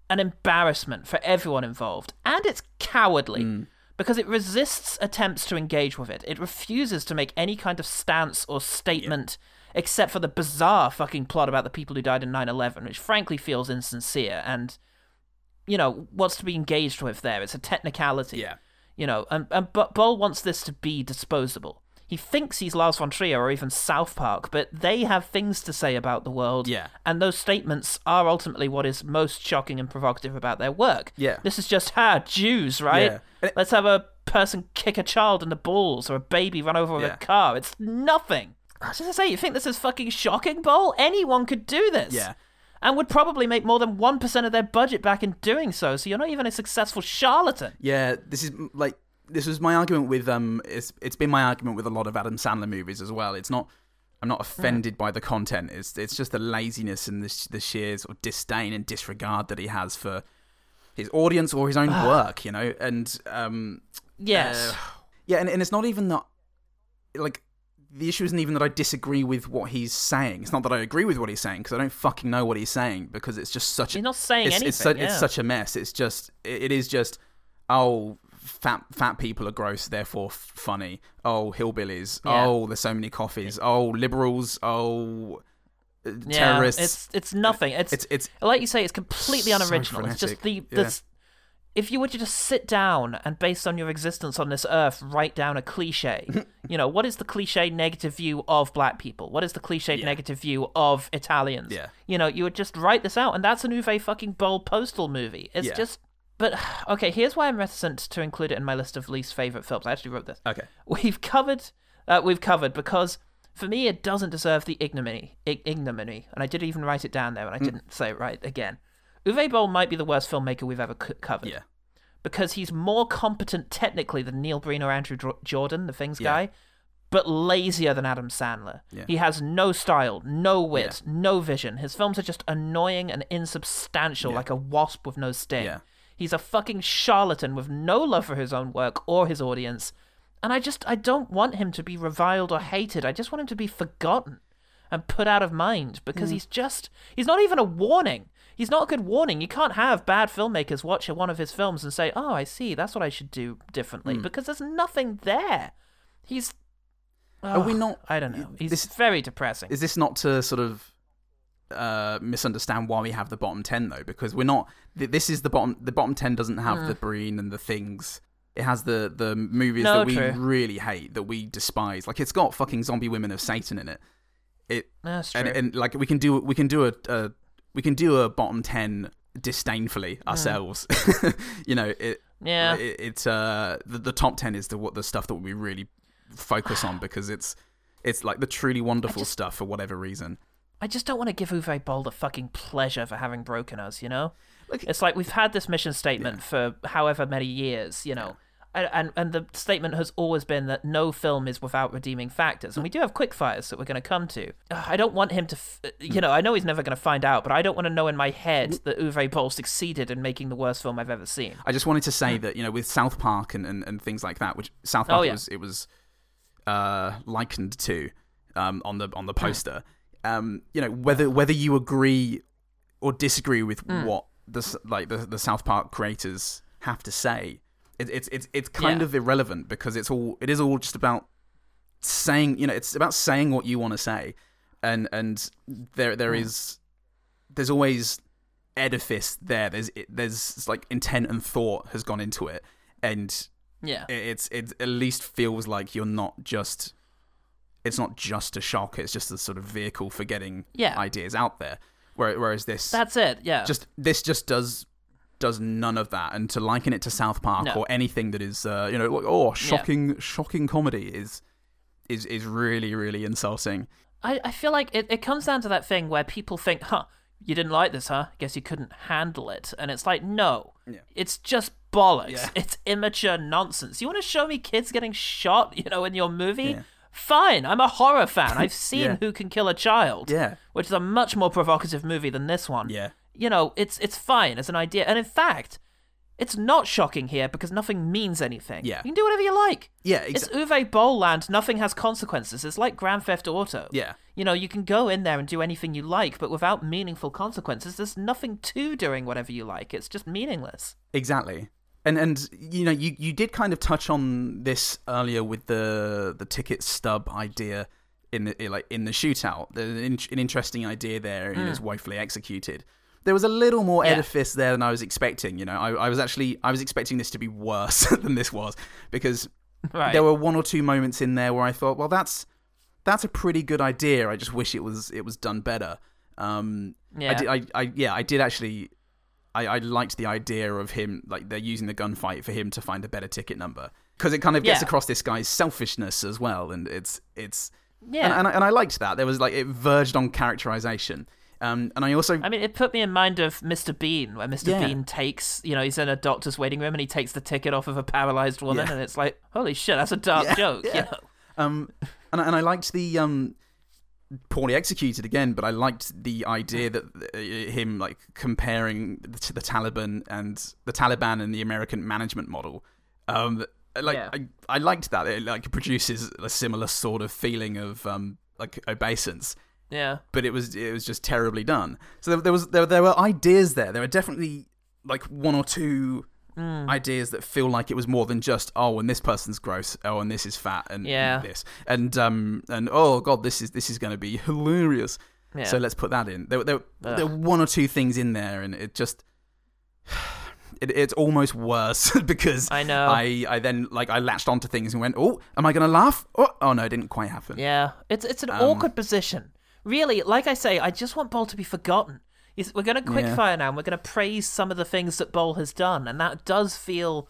an embarrassment for everyone involved. And it's cowardly Mm. Because it resists attempts to engage with it. It refuses to make any kind of stance or statement except for the bizarre fucking plot about the people who died in 9 11, which frankly feels insincere. And, you know, what's to be engaged with there? It's a technicality. Yeah. You know, and, and but Boll wants this to be disposable. He thinks he's Lars von Trier or even South Park, but they have things to say about the world. Yeah. And those statements are ultimately what is most shocking and provocative about their work. Yeah. This is just, ha, Jews, right? Yeah. Let's have a person kick a child in the balls or a baby run over with Yeah. a car. It's nothing. As I say, you think this is fucking shocking, Boll? Anyone could do this. Yeah. And would probably make more than 1% of their budget back in doing so, so you're not even a successful charlatan. Yeah, this is mm, like this was my argument with um it's it's been my argument with a lot of Adam Sandler movies as well. It's not I'm not offended by the content. It's it's just the laziness and the the sheer sort of disdain and disregard that he has for his audience or his own work, you know. And um Yes. uh, yeah, and, and it's not even that like the issue isn't even that I disagree with what he's saying. It's not that I agree with what he's saying because I don't fucking know what he's saying because it's just such. He's not saying it's, anything. It's, su- yeah. it's such a mess. It's just it, it is just oh fat fat people are gross therefore f- funny. Oh hillbillies. Yeah. Oh there's so many coffees. Oh liberals. Oh Yeah, terrorists. It's it's nothing. It's It's- it's like you say, it's completely so unoriginal. it's just the the. Yeah. If you were to just sit down and, based on your existence on this earth, write down a cliche, [laughs] you know, what is the cliche negative view of black people? What is the cliche negative view of Italians? Yeah. You know, you would just write this out, and that's an Uwe fucking Boll postal movie. It's Yeah. just. But, [sighs] okay, here's why I'm reticent to include it in my list of least favorite films. I actually wrote this. Okay. We've covered, uh, we've covered because for me it doesn't deserve the ignominy, ig- ignominy, and I did even write it down there, and I mm. didn't say it right again. Uwe Boll might be the worst filmmaker we've ever c- covered. Yeah. Because he's more competent technically than Neil Breen or Andrew Dr- Jordan, the Things Yeah. guy, but lazier than Adam Sandler. Yeah. He has no style, no wit, no vision. His films are just annoying and insubstantial, like a wasp with no sting. Yeah. He's a fucking charlatan with no love for his own work or his audience. And I just, I don't want him to be reviled or hated. I just want him to be forgotten and put out of mind because Mm. he's just, he's not even a warning. He's not a good warning. You can't have bad filmmakers watch one of his films and say, oh, I see, that's what I should do differently Mm. because there's nothing there. He's. Are we not- I don't know. He's this- very depressing. Is this not to sort of uh, misunderstand why we have the bottom ten though? Because we're not. th- This is the bottom. The bottom ten doesn't have Mm. the Breen and the things. It has the the movies No, that we true. really hate, that we despise. Like it's got fucking zombie women of Satan in it. It That's and, true. and like we can do we can do a, a we can do a bottom ten disdainfully ourselves. [laughs] you know it. Mm. Yeah. It, it's uh the, the top ten is the what the stuff that we really focus on [sighs] because it's it's like the truly wonderful stuff for whatever reason. I just don't want to give Uwe Boll the fucking pleasure for having broken us, you know? Like, it's like we've had this mission statement for however many years, you know? And, and the statement has always been that no film is without redeeming factors, and we do have quickfires that we're going to come to. Ugh, I don't want him to, f- you know, I know he's never going to find out, but I don't want to know in my head that Uwe Boll succeeded in making the worst film I've ever seen. I just wanted to say that you know with South Park and, and, and things like that, which South Oh, Park yeah. was it was uh, likened to um, on the on the poster. Um, you know whether whether you agree or disagree with Mm. what the like the, the South Park creators have to say, it, it's it's it's kind Yeah. of irrelevant because it's all it is all just about saying you know it's about saying what you want to say, and and there there Mm. is there's always edifice there. There's it, there's like intent and thought has gone into it, and Yeah. it, it's it at least feels like you're not just it's not just a shock. It's just a sort of vehicle for getting Yeah. ideas out there. Where, whereas this That's it, yeah. just this just does does none of that, and to liken it to South Park No. or anything that is uh, you know like oh shocking shocking comedy is is is really really insulting. I, I feel like it, it comes down to that thing where people think, huh, you didn't like this, huh? Guess you couldn't handle it. And it's like, no. It's just bollocks. Yeah. It's immature nonsense. You want to show me kids getting shot, you know, in your movie? Yeah. Fine. I'm a horror fan. I've [laughs] seen Yeah. Who Can Kill a Child. Yeah. Which is a much more provocative movie than this one. Yeah. You know, it's it's fine as an idea. And in fact, it's not shocking here because nothing means anything. Yeah. You can do whatever you like. Yeah, It's exa- Uwe Boll land. Nothing has consequences. It's like Grand Theft Auto. Yeah. You know, you can go in there and do anything you like, but without meaningful consequences, there's nothing to doing whatever you like. It's just meaningless. Exactly. And and you know you, you did kind of touch on this earlier with the the ticket stub idea in the like in the shootout. There's an, in- an interesting idea there and Mm. it's woefully executed. There was a little more Yeah. edifice there than I was expecting. You know, I, I was actually I was expecting this to be worse [laughs] than this was because Right. there were one or two moments in there where I thought, well, that's that's a pretty good idea. I just wish it was it was done better. Um, I Yeah. did, I, I yeah, I did actually. I, I liked the idea of him like they're using the gunfight for him to find a better ticket number because it kind of gets Yeah. across this guy's selfishness as well, and it's it's Yeah. and, and, I, and I liked that. There was like it verged on characterization. Um, and I also I mean, it put me in mind of Mr. Bean, where Mr. Yeah. Bean takes, you know, he's in a doctor's waiting room and he takes the ticket off of a paralyzed woman, Yeah. and it's like, holy shit, that's a dark Yeah, joke. You yeah. know? Um, and I- and I liked the um, poorly executed again, but I liked the idea that uh, him like comparing to the Taliban and the Taliban and the American management model. Um, like. I, I liked that it like produces a similar sort of feeling of um, like obeisance. Yeah. But it was it was just terribly done. So there, there was there, there were ideas there. There were definitely like one or two Mm. ideas that feel like it was more than just oh and this person's gross oh and this is fat and Yeah. this and um and oh god this is this is going to be hilarious Yeah. so let's put that in there, there, Ugh. there were one or two things in there and it just [sighs] it, it's almost worse [laughs] because I know. I, I then like I latched onto things and went oh am I going to laugh oh, oh no it didn't quite happen Yeah, it's it's an Um, awkward position. Really, like I say, I just want Boll to be forgotten. We're going to Yeah. quickfire now, and we're going to praise some of the things that Boll has done, and that does feel,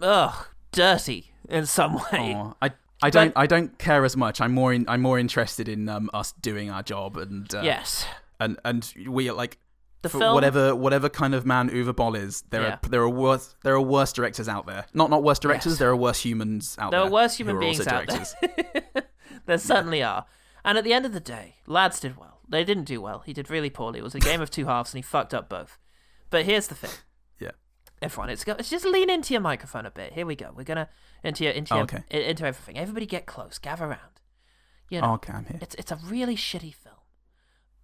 ugh, dirty in some way. Aw, I I don't I don't care as much. I'm more in, I'm more interested in um, us doing our job and uh, Yes. and and we are like The film- whatever whatever kind of man Uwe Boll is. There Yeah. are there are worse there are worse directors out there. Not not worse directors. Yes. There are worse humans out There there. are worse human beings out there. [laughs] there certainly are. And at the end of the day, lads did well. They didn't do well. He did really poorly. It was a game of two halves, and he fucked up both. But here's the thing. Yeah. Everyone, it's go. It's just lean into your microphone a bit. Here we go. We're gonna into your into Oh, your, okay. into everything. Everybody get close. Gather round. You know, Oh, okay, I'm here. It's it's a really shitty film,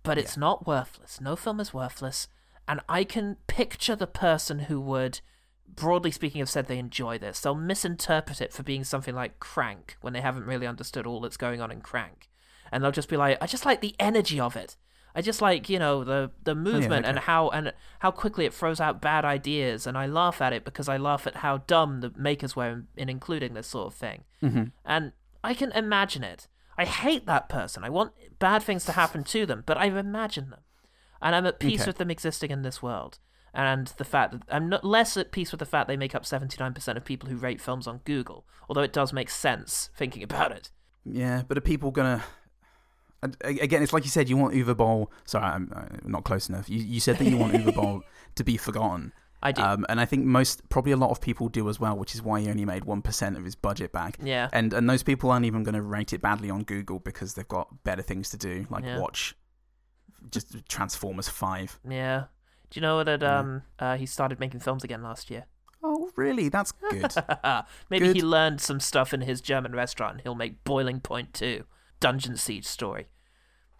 but it's not worthless. No film is worthless, and I can picture the person who would, broadly speaking, have said they enjoy this. They'll misinterpret it for being something like Crank when they haven't really understood all that's going on in Crank, and they'll just be like, I just like the energy of it. I just like you know the the movement and okay. how and how quickly it throws out bad ideas, and I laugh at it because I laugh at how dumb the makers were in, in including this sort of thing. Mhm. And I can imagine it. I hate that person. I want bad things to happen to them, but I imagine them, and I'm at peace Okay. with them existing in this world. And the fact that I'm not less at peace with the fact they make up 79% of people who rate films on Google, although it does make sense thinking [laughs] about it. Yeah, but are people gonna? And Again, it's like you said. You want Uwe Boll. Sorry, I'm uh, not close enough. You you said that you want Uwe Boll to be forgotten. [laughs] I do. um, and I think most, probably a lot of people do as well, which is why he only made one percent of his budget back. Yeah. and and those people aren't even going to rate it badly on Google because they've got better things to do, like Yeah. watch just Transformers Five. Yeah. Do you know that um uh, he started making films again last year? Oh, really? That's [laughs] good. Maybe Good. he learned some stuff in his German restaurant and he'll make Boiling Point 2. Dungeon Siege story.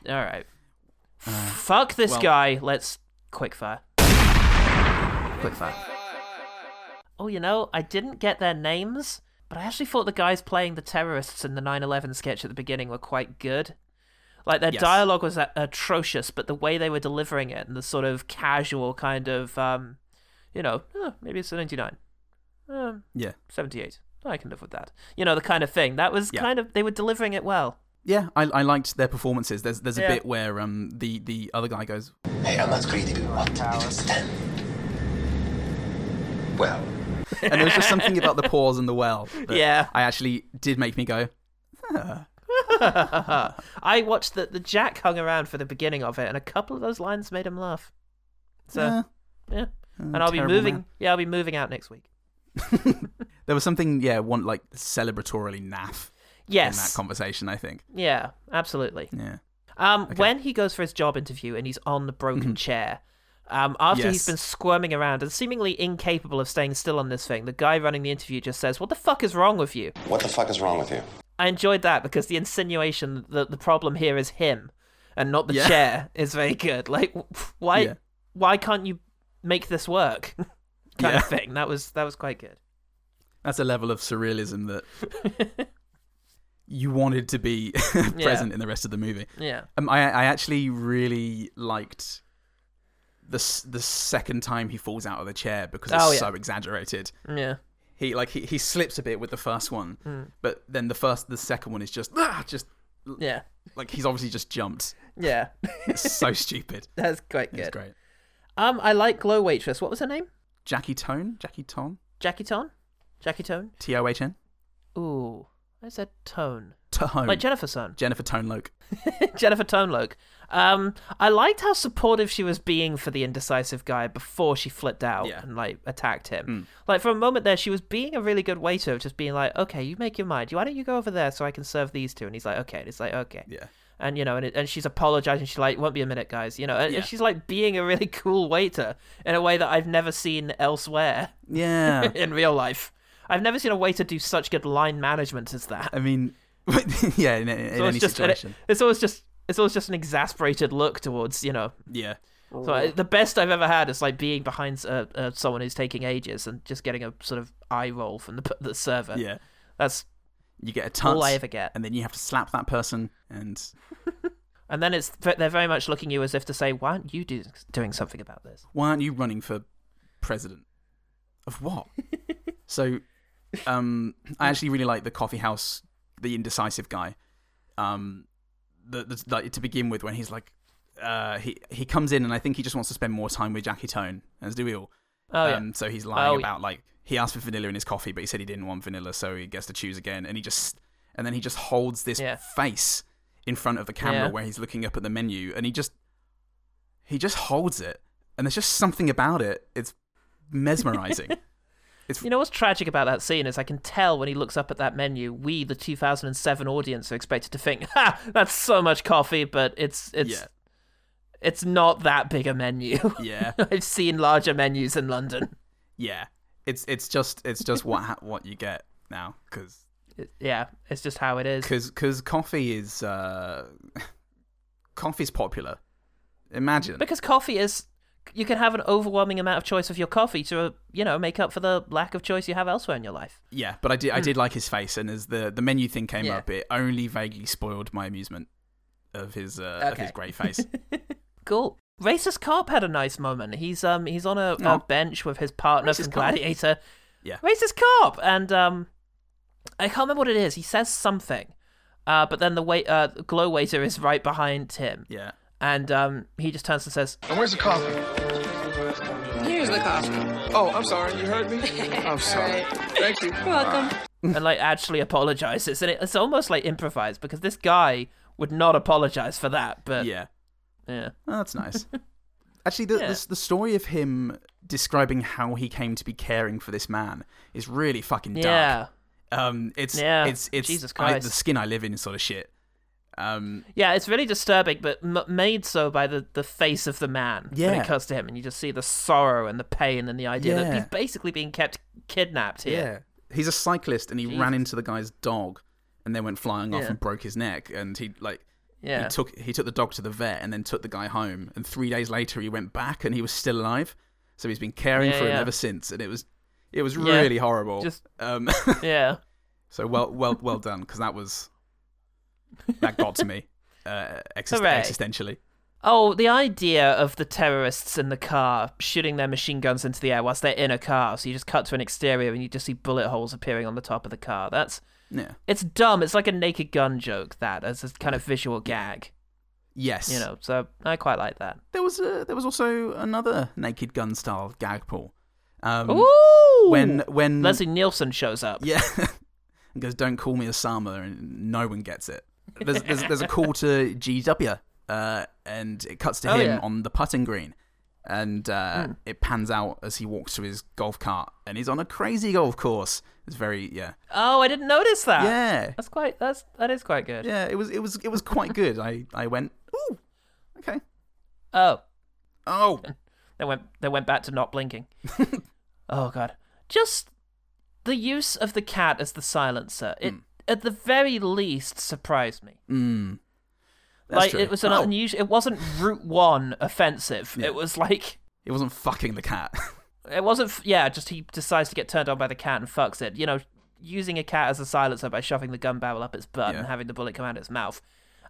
Alright. Fuck this well- guy. Let's quickfire. Quickfire. Oh, you know, I didn't get their names, but I actually thought the guys playing the terrorists in the 9 11 sketch at the beginning were quite good. Like, their Yes. dialogue was atrocious, but the way they were delivering it and the sort of casual kind of, um, you know, oh, maybe it's a 99. Um, Yeah. 78. I can live with that. You know, the kind of thing. That was Yeah. kind of, they were delivering it well. Yeah, I, I liked their performances. There's there's a Yeah. bit where um the, the other guy goes, Hey, I'm not greedy, but what if it's 10? Well, and there was just something about the pause and the well. that Yeah. I actually did make me go. "Huh." [laughs] I watched the, the Jack hung around for the beginning of it, and a couple of those lines made him laugh. So, Yeah. yeah. Uh, And I'll be moving. man. Yeah, I'll be moving out next week. [laughs] There was something, yeah, one like celebratorily naff in Yes. that conversation. I think. Yeah, absolutely. Yeah. Um, when he goes for his job interview and he's on the broken chair, um, after he's been squirming around and seemingly incapable of staying still on this thing, the guy running the interview just says, "What the fuck is wrong with you?" What the fuck is wrong with you? I enjoyed that because the insinuation that the problem here is him and not the Yeah. chair is very good. [laughs] Like, why? Yeah. Why can't you make this work? [laughs] kind Yeah. of thing. That was that was quite good. That's a level of surrealism that [laughs] you wanted to be [laughs] present in the rest of the movie. Yeah. Um, I I actually really liked the the second time he falls out of the chair because Oh, it's yeah. so exaggerated. Yeah. He like he, he slips a bit with the first one, Mm. but then the first the second one is just ah, just Yeah. like he's obviously just jumped. Yeah. [laughs] It's so stupid. [laughs] That's quite good. It's great. Um, I like Glow Waitress. What was her name? Jackie Tone, Jackie Ton, Jackie Tone? Jackie Tone? T O H N, Ooh. I said Tone. Tone, Like Jennifer Son. Jennifer Toneloke. [laughs] Jennifer Toneloke. Um, I liked how supportive she was being for the indecisive guy before she flipped out Yeah. and like attacked him. Mm. Like for a moment there, she was being a really good waiter, of just being like, "Okay, you make your mind. Why don't you go over there so I can serve these two? And he's like, "Okay." And it's like, "Okay." Yeah. And you know, and, it, and she's apologizing. She's like, "Won't be a minute, guys." You know, and, Yeah. and she's like being a really [laughs] cool waiter in a way that I've never seen elsewhere. Yeah. [laughs] in real life, I've never seen a waiter do such good line management as that. I mean, [laughs] yeah, in, in, any it's just situation. it's always just it's always just an exasperated look towards you know. Yeah. So I, the best I've ever had is like being behind uh, uh, someone who's taking ages and just getting a sort of eye roll from the the server. Yeah. that's You get a touch, all I ever get. and then you have to slap that person, and [laughs] And then it's they're very much looking at you as if to say, "Why aren't you do, doing something about this?" why aren't you running for president? Of what? [laughs] so, um, I actually really like the coffee house, the indecisive guy. Um, the, the like to begin with when he's like, uh, he he comes in and I think he just wants to spend more time with Jackie Tohn, as do we all. Oh, yeah. um, So he's lying Oh, about like he asked for vanilla in his coffee, but he said he didn't want vanilla, so he gets to choose again, and he just and then he just holds this Yeah. face in front of the camera Yeah. where he's looking up at the menu, and he just he just holds it, and there's just something about it. It's mesmerizing. [laughs] it's You know what's tragic about that scene is I can tell when he looks up at that menu, we, the 2007 audience, are expected to think, "Ha, that's so much coffee," but it's it's Yeah. it's not that big a menu. Yeah. [laughs] I've seen larger menus in London. yeah, it's it's just it's just what ha- what you get now because It- yeah, it's just how it is. because coffee is uh [laughs] coffee's popular. Imagine Because coffee is, you can have an overwhelming amount of choice of your coffee to, uh, you know, make up for the lack of choice you have elsewhere in your life. Yeah, but I did I did like his face, and as the the menu thing came Hmm. Yeah. up, it only vaguely spoiled my amusement of his uh, of his great face. [laughs] Cool. Racist cop had a nice moment. He's um he's on a, a Oh. bench with his partner Racist from. Gladiator. Yeah. Racist cop, and um, I can't remember what it is. He says something, uh, but then the wait uh glow waiter is right behind him. Yeah. And um, he just turns and says, And where's the coffee? Here's the coffee. Oh, I'm sorry. You heard me? [laughs] I'm sorry. Thank you. You're welcome. [laughs] and like actually apologizes, and it, it's almost like improvised because this guy would not apologize for that. But yeah, yeah, Oh, that's nice. [laughs] Actually, the, the the story of him describing how he came to be caring for this man is really fucking dark. Yeah. Um, it's Yeah. it's it's Jesus I, Christ. the skin I live in sort of shit. Um, Yeah, it's really disturbing, but m- made so by the, the face of the man when it comes to him, and you just see the sorrow and the pain and the idea that he's basically being kept kidnapped here. Yeah. He's a cyclist and he ran into the guy's dog and then went flying off Yeah. and broke his neck and he like Yeah. he took he took the dog to the vet and then took the guy home and 3 days later he went back and he was still alive. So he's been caring Yeah, for him ever since and it was it was Yeah. really horrible. Just- um [laughs] Yeah. So well well well done cuz that was that got to me uh exist- existentially. Oh, the idea of the terrorists in the car shooting their machine guns into the air whilst they're in a car. So you just cut to an exterior and you just see bullet holes appearing on the top of the car. That's Yeah. it's dumb. It's like a naked gun joke that as a kind of visual gag. Yes. You know, so I quite like that. There was a, there was also another naked gun style gag pull. Um, Ooh! when when Leslie Nielsen shows up. Yeah. [laughs] and goes, "Don't call me Osama," and no one gets it. There's there's, there's a call to GW, uh, and it cuts to Oh, him yeah. on the putting green, and uh, Hmm. it pans out as he walks to his golf cart, and he's on a crazy golf course. It's very yeah. Oh, I didn't notice that. Yeah. That's quite that's that is quite good. Yeah, it was it was it was quite good. I I went, ooh, okay. Oh. Oh. They went they went back to not blinking. [laughs] oh god. Just the use of the cat as the silencer. It at the very least surprised me. Mm. like it was an Oh. unusual it wasn't route 1 offensive. It was like It wasn't fucking the cat. [laughs] it wasn't f- yeah, just he decides to get turned on by the cat and fucks it. You know, using a cat as a silencer by shoving the gun barrel up its butt Yeah. and having the bullet come out its mouth.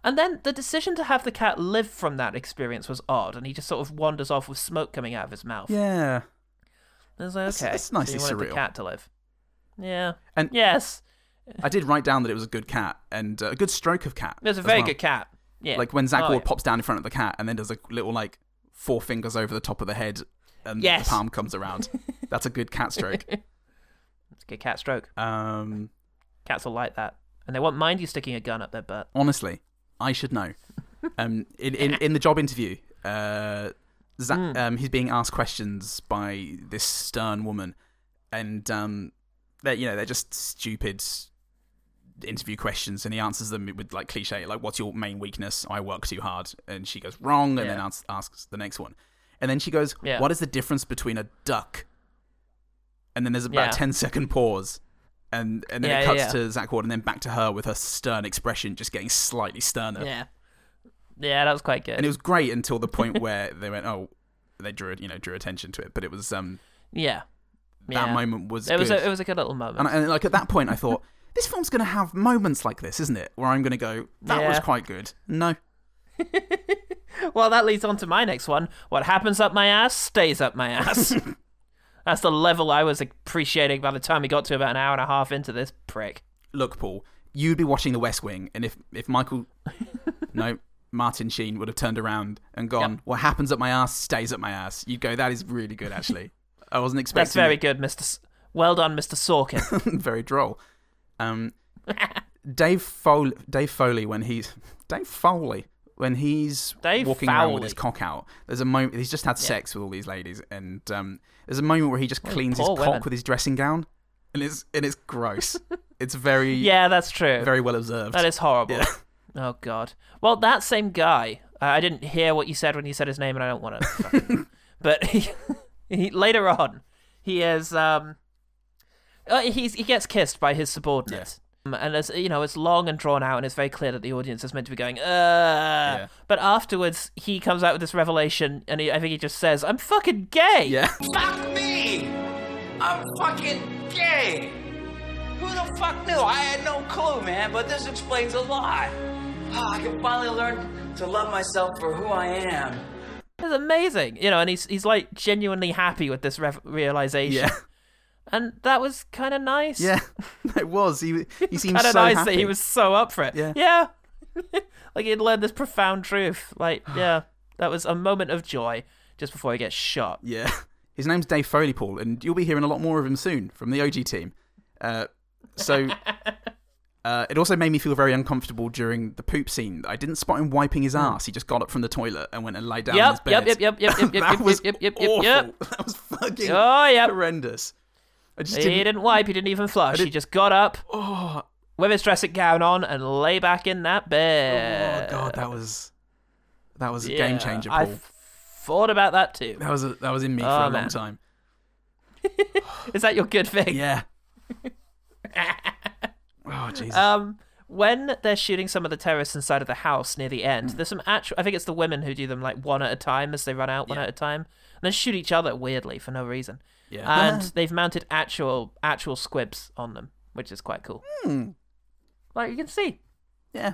And then the decision to have the cat live from that experience was odd, and he just sort of wanders off with smoke coming out of his mouth. Yeah. I was like, That's- okay, so you nicely wanted surreal. the cat to live. Yeah. And yes, I did write down that it was a good cat and uh, a good stroke of cat. it was a very well. good cat. Yeah. Like when Zack Oh, Ward yeah. pops down in front of the cat and then does a little like four fingers over the top of the head and Yes. the palm comes around. [laughs] That's a good cat stroke. It's a good cat stroke. Um, Cats will like that, and they won't mind you sticking a gun up their butt. honestly, I should know. Um, in, in in the job interview, uh, Zack, Hmm. um, he's being asked questions by this stern woman, and um, they're you know they're just stupid interview questions, and he answers them with like cliche, like "What's your main weakness?" I work too hard, and she goes wrong, and then Yeah. asks, asks the next one, and then she goes, Yeah. "What is the difference between a duck?" And then there's about Yeah. a 10 second pause. And, and then it cuts to Zack Ward and then back to her with her stern expression just getting slightly sterner. Yeah. Yeah, that was quite good. And it was great until the point [laughs] where they went, oh, they drew you know drew attention to it. But it was um yeah. that moment was It was good. a, it was a good little moment. and, and like at that point I thought this film's gonna have moments like this, isn't it? Where I'm gonna go, that was quite good. No, [laughs] Well, that leads on to my next one. What happens up my ass stays up my ass. [laughs] That's the level I was appreciating by the time we got to about an hour and a half into this prick. look, Paul, you'd be watching The West Wing, and if if Michael, [laughs] no, Martin Sheen would have turned around and gone, what happens up my ass stays at my ass. You'd go, that is really good, actually. I wasn't expecting. That's very it. good, Mr. S- well done, Mr. Sorkin. very droll. Um, [laughs] Dave Foley, Dave Foley, when he's Dave Foley, when he's Dave walking around with his cock out, there's a moment he's just had sex with all these ladies, and um, there's a moment where he just cleans his poor cock with his dressing gown, and it's and it's gross. [laughs] it's very yeah, that's true. very well observed. That is horrible. Yeah. [laughs] Oh god. Well, that same guy. Uh, I didn't hear what you said when you said his name, and I don't want to. but he, he later on, he is um, uh, he's he gets kissed by his subordinate. Um, And as you know, it's long and drawn out, and it's very clear that the audience is meant to be going, uh. But afterwards, he comes out with this revelation, and he, I think he just says, "I'm fucking gay." Yeah. Fuck me! I'm fucking gay! Who the fuck knew? I had no clue, man, but this explains a lot. Ah, I can finally learn to love myself for who I am. It's amazing, you know, and he's he's like genuinely happy with this rev- realization. Yeah. And that was kind of nice. Yeah, [laughs] it was. He [laughs] he seemed so happy. kind of so nice happy. that he was so up for it. Yeah. Yeah. [laughs] like he'd learned this profound truth. Like, [sighs] yeah, that was a moment of joy just before he gets shot. Yeah. His name's Dave Foley, Paul, and you'll be hearing a lot more of him soon from the OG team. Uh, so uh, it also made me feel very uncomfortable during the poop scene. I didn't spot him wiping his ass. He just got up from the toilet and went and lay down in his Hmm. Yep, bed. yep, yep, yep, yep, yep, that yep, was yep, yep, yep, awful. yep. That was fucking Oh, yep. horrendous. I just He didn't. didn't wipe, he didn't even flush. He didn't- just got up Oh, with his dressing gown on and lay back in that bed. oh god, that was that was a Yeah, game changer, I Paul. thought about that too. that was a, that was in me for Oh, a long time. [laughs] Is that your good thing? Yeah. [laughs] oh Jesus. Um, when they're shooting some of the terrorists inside of the house near the end, there's some actual. I think it's the women who do them like one at a time as they run out, one Yeah. at a time, and then shoot each other weirdly for no reason. Yeah. And they've mounted actual actual squibs on them, which is quite cool. Hmm. Like you can see, Yeah.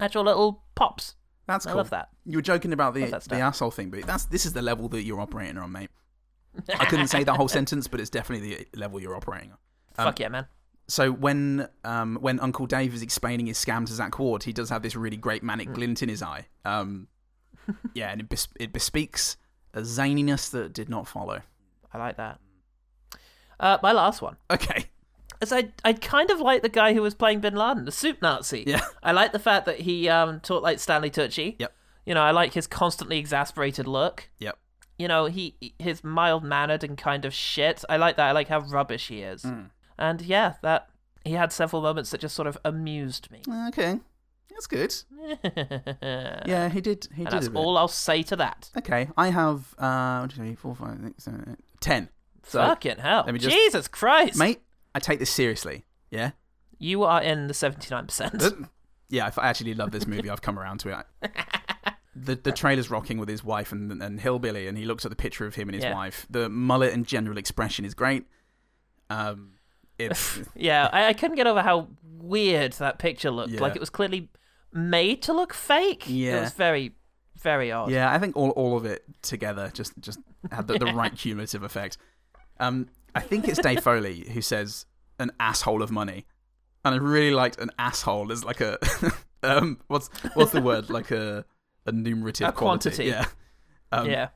actual little pops. That's I cool. love that. You were joking about the the asshole thing, but that's this is the level that you're operating on, mate. I [laughs] couldn't say that whole sentence, but it's definitely the level you're operating on. Um, Fuck yeah, man. So when um when Uncle Dave is explaining his scam to Zack Ward, he does have this really great Mm. manic glint in his eye. Um, [laughs] yeah, and it, bes- it bespeaks a zaniness that did not follow. I like that. Uh, my last one. Okay. Is I I kind of like the guy who was playing Bin Laden, the soup Nazi. Yeah. I like the fact that he um talked like Stanley Tucci. Yep. You know, I like his constantly exasperated look. Yep. You know, he his mild mannered and kind of shit. I like that. I like how rubbish he is. Mm. And yeah, that he had several moments that just sort of amused me. Okay. That's good. [laughs] yeah, he did. He and did. that's a bit. all I'll say to that. Okay, I have uh, one, two, three, four, five, six, seven, eight, ten. So, Fucking hell. let me just- Jesus Christ. mate. I take this seriously. Yeah. You are in the 79%. Uh, yeah, I actually love this movie. I've come around to it. [laughs] The the trailer's rocking with his wife and and Hillbilly, and he looks at the picture of him and his Yeah. wife. The mullet and general expression is great. Um, it's [laughs] yeah, I, I couldn't get over how weird that picture looked. Yeah. Like it was clearly made to look fake. Yeah, It was very, very odd. Yeah, I think all all of it together just just had the, the [laughs] right cumulative effect. Um, I think it's Dave Foley who says an asshole of money, and I really liked an asshole as like a [laughs] um what's what's the word like a a numerative A quality. quantity. Yeah, um, Yeah.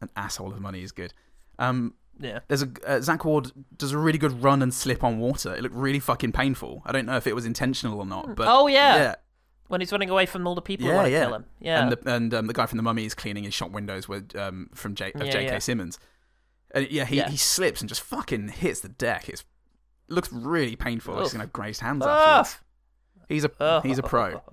An asshole of money is good. Um, Yeah. There's a uh, Zack Ward does a really good run and slip on water. It looked really fucking painful. I don't know if it was intentional or not, but oh yeah. yeah. When he's running away from all the people who Yeah, want to yeah. kill him. Yeah. And the and um, the guy from the Mummy is cleaning his shop windows with um from J- of Yeah, J.K. yeah. Simmons. And yeah, he, he slips and just fucking hits the deck. It looks really painful. He's gonna have grazed hands Oof. afterwards. He's a he's a pro. [laughs]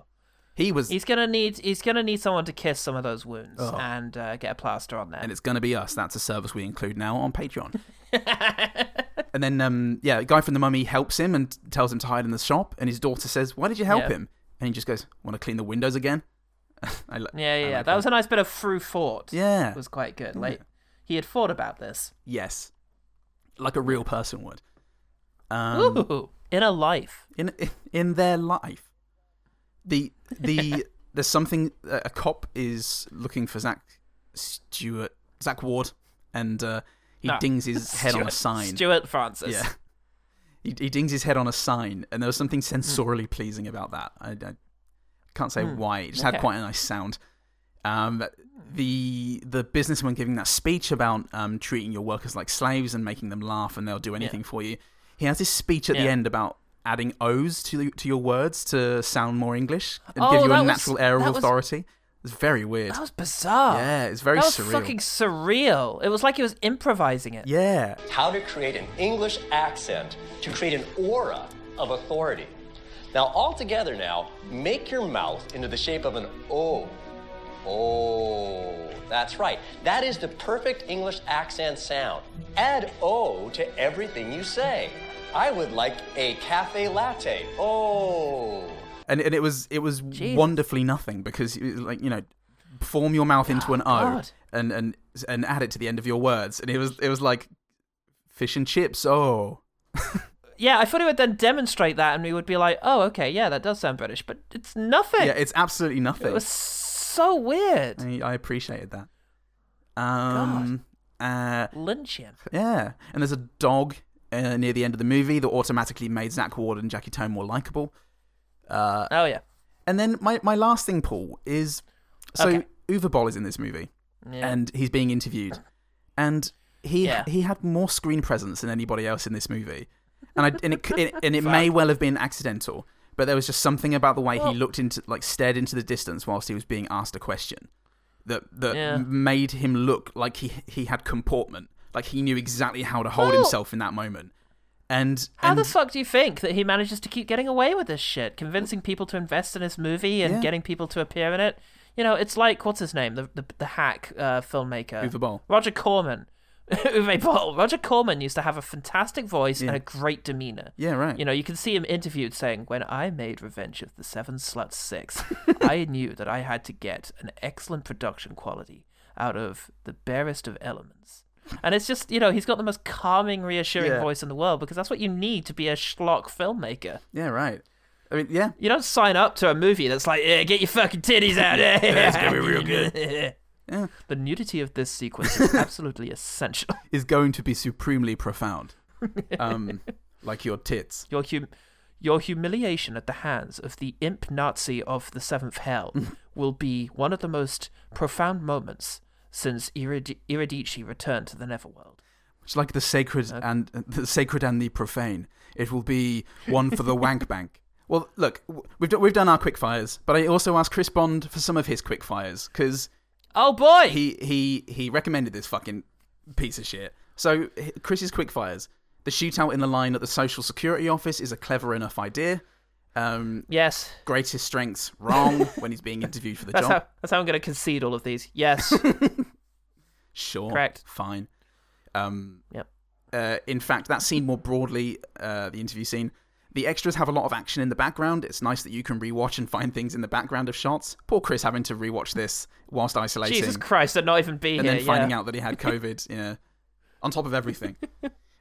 He was, He's gonna need he's gonna need someone to kiss some of those wounds Oh. and uh, get a plaster on there. and it's gonna be us. That's a service we include now on Patreon. [laughs] and then um yeah, the guy from the Mummy helps him and tells him to hide in the shop. And his daughter says, "Why did you help Yeah. him?" And he just goes, "Want to clean the windows again?" [laughs] I li- yeah, yeah, I like that was a nice bit of through thought. Yeah. It was quite good. Like he had thought about this. Yes, like a real person would. Um, Ooh, in a life. in in their life. The the [laughs] there's something a cop is looking for Zack Stewart Zack Ward, and uh, he No. dings his [laughs] head on a sign. Stuart Francis. Yeah, he, he dings his head on a sign, and there was something Hmm. sensorially pleasing about that. I, I can't say Hmm, why. It just okay. had quite a nice sound. Um, the the businessman giving that speech about um, treating your workers like slaves and making them laugh, and they'll do anything for you. He has this speech at the end about adding O's to to your words to sound more English and Oh, give you a was- natural air that of was- authority. It's very weird. That was bizarre. Yeah, it's very that was surreal. fucking surreal. It was like he was improvising it. Yeah. How to create an English accent to create an aura of authority. Now, all together now, make your mouth into the shape of an O. Oh, that's right. That is the perfect English accent sound. Add O to everything you say. I would like a cafe latte. Oh. And and it was it was wonderfully nothing because it was like you know form your mouth into an [gasps] O God. and and and add it to the end of your words. And it was it was like fish and chips. Oh. [laughs] Yeah, I thought he would then demonstrate that, and we would be like, "Oh, okay, yeah, that does sound British," but it's nothing. yeah it's absolutely nothing. It was so weird. I, I appreciated that. Um uh Lynchian. yeah. And there's a dog uh, near the end of the movie that automatically made Zack Ward and Jackie Tohn more likable uh Oh yeah. and then my my last thing Paul is so Okay. Uwe Boll is in this movie Yeah. and he's being interviewed, and he Yeah. he had more screen presence than anybody else in this movie, and I and it, it and it may [laughs] well have been accidental, but there was just something about the way Well- he looked into like stared into the distance whilst he was being asked a question, that that Yeah. made him look like he he had comportment, like he knew exactly how to hold Well- himself in that moment, and How and the fuck do you think that he manages to keep getting away with this shit, convincing people to invest in his movie and Yeah. getting people to appear in it? You know, it's like what's his name, the the, the hack uh, filmmaker, Uwe Boll. Roger Corman. [laughs] Uwe Boll. Roger Corman used to have a fantastic voice and a great demeanor. Yeah, right. You know, you can see him interviewed saying, "When I made Revenge of the Seven Sluts Six, [laughs] I knew that I had to get an excellent production quality out of the barest of elements." And it's just, you know, he's got the most calming, reassuring Yeah. voice in the world because that's what you need to be a schlock filmmaker. yeah, right. I mean, yeah, You don't sign up to a movie that's like, yeah, get your fucking titties out. Yeah, it's gonna be real [laughs] good. Yeah. The nudity of this sequence is absolutely [laughs] essential. is going to be supremely profound, um, like your tits. Your hum- your humiliation at the hands of the imp Nazi of the Seventh Hell [laughs] will be one of the most profound moments since Irid- Iridici returned to the Neverworld. It's like the sacred and the sacred and the profane. It will be one for the [laughs] wank bank. Well, look, we've done, we've done our quick fires, but I also asked Chris Bond for some of his quick fires because Oh boy, he he he recommended this fucking piece of shit. So Chris's quick fires: the shootout in the line at the Social Security office is a clever enough idea. Um, yes, greatest strengths wrong when he's being interviewed for the that's job. how that's how I'm going to concede all of these. Yes, [laughs] Sure. Correct. Fine. Um, Yep. Uh, in fact, that scene more broadly, uh, the interview scene, the extras have a lot of action in the background. It's nice that you can rewatch and find things in the background of shots. Poor Chris having to rewatch this whilst isolating. Jesus Christ, I'd not even be and here. then finding yeah. out that he had [laughs] COVID. yeah. On top of everything.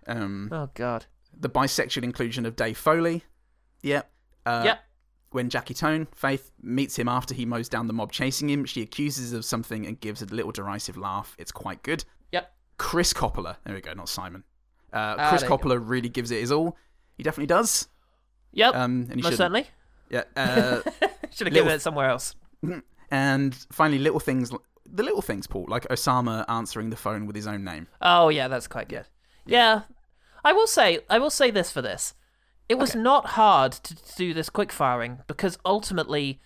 Um, Oh god. the bisexual inclusion of Dave Foley. Yep. Uh, Yep. When Jackie Tohn, Faith, meets him after he mows down the mob chasing him, she accuses of something and gives a little derisive laugh. It's quite good. Yep. Chris Coppola, there we go, not Simon. Uh, Ah, Chris Coppola really gives it his all. He definitely does. Yep. Um, and he most shouldn't. certainly. Yeah. [laughs] Uh, Should have little- given it somewhere else. [laughs] And finally, little things, the little things, Paul, like Osama answering the phone with his own name. Oh yeah, that's quite good. Yeah. I will say I will say this for this. It was not hard to do this quick firing because ultimately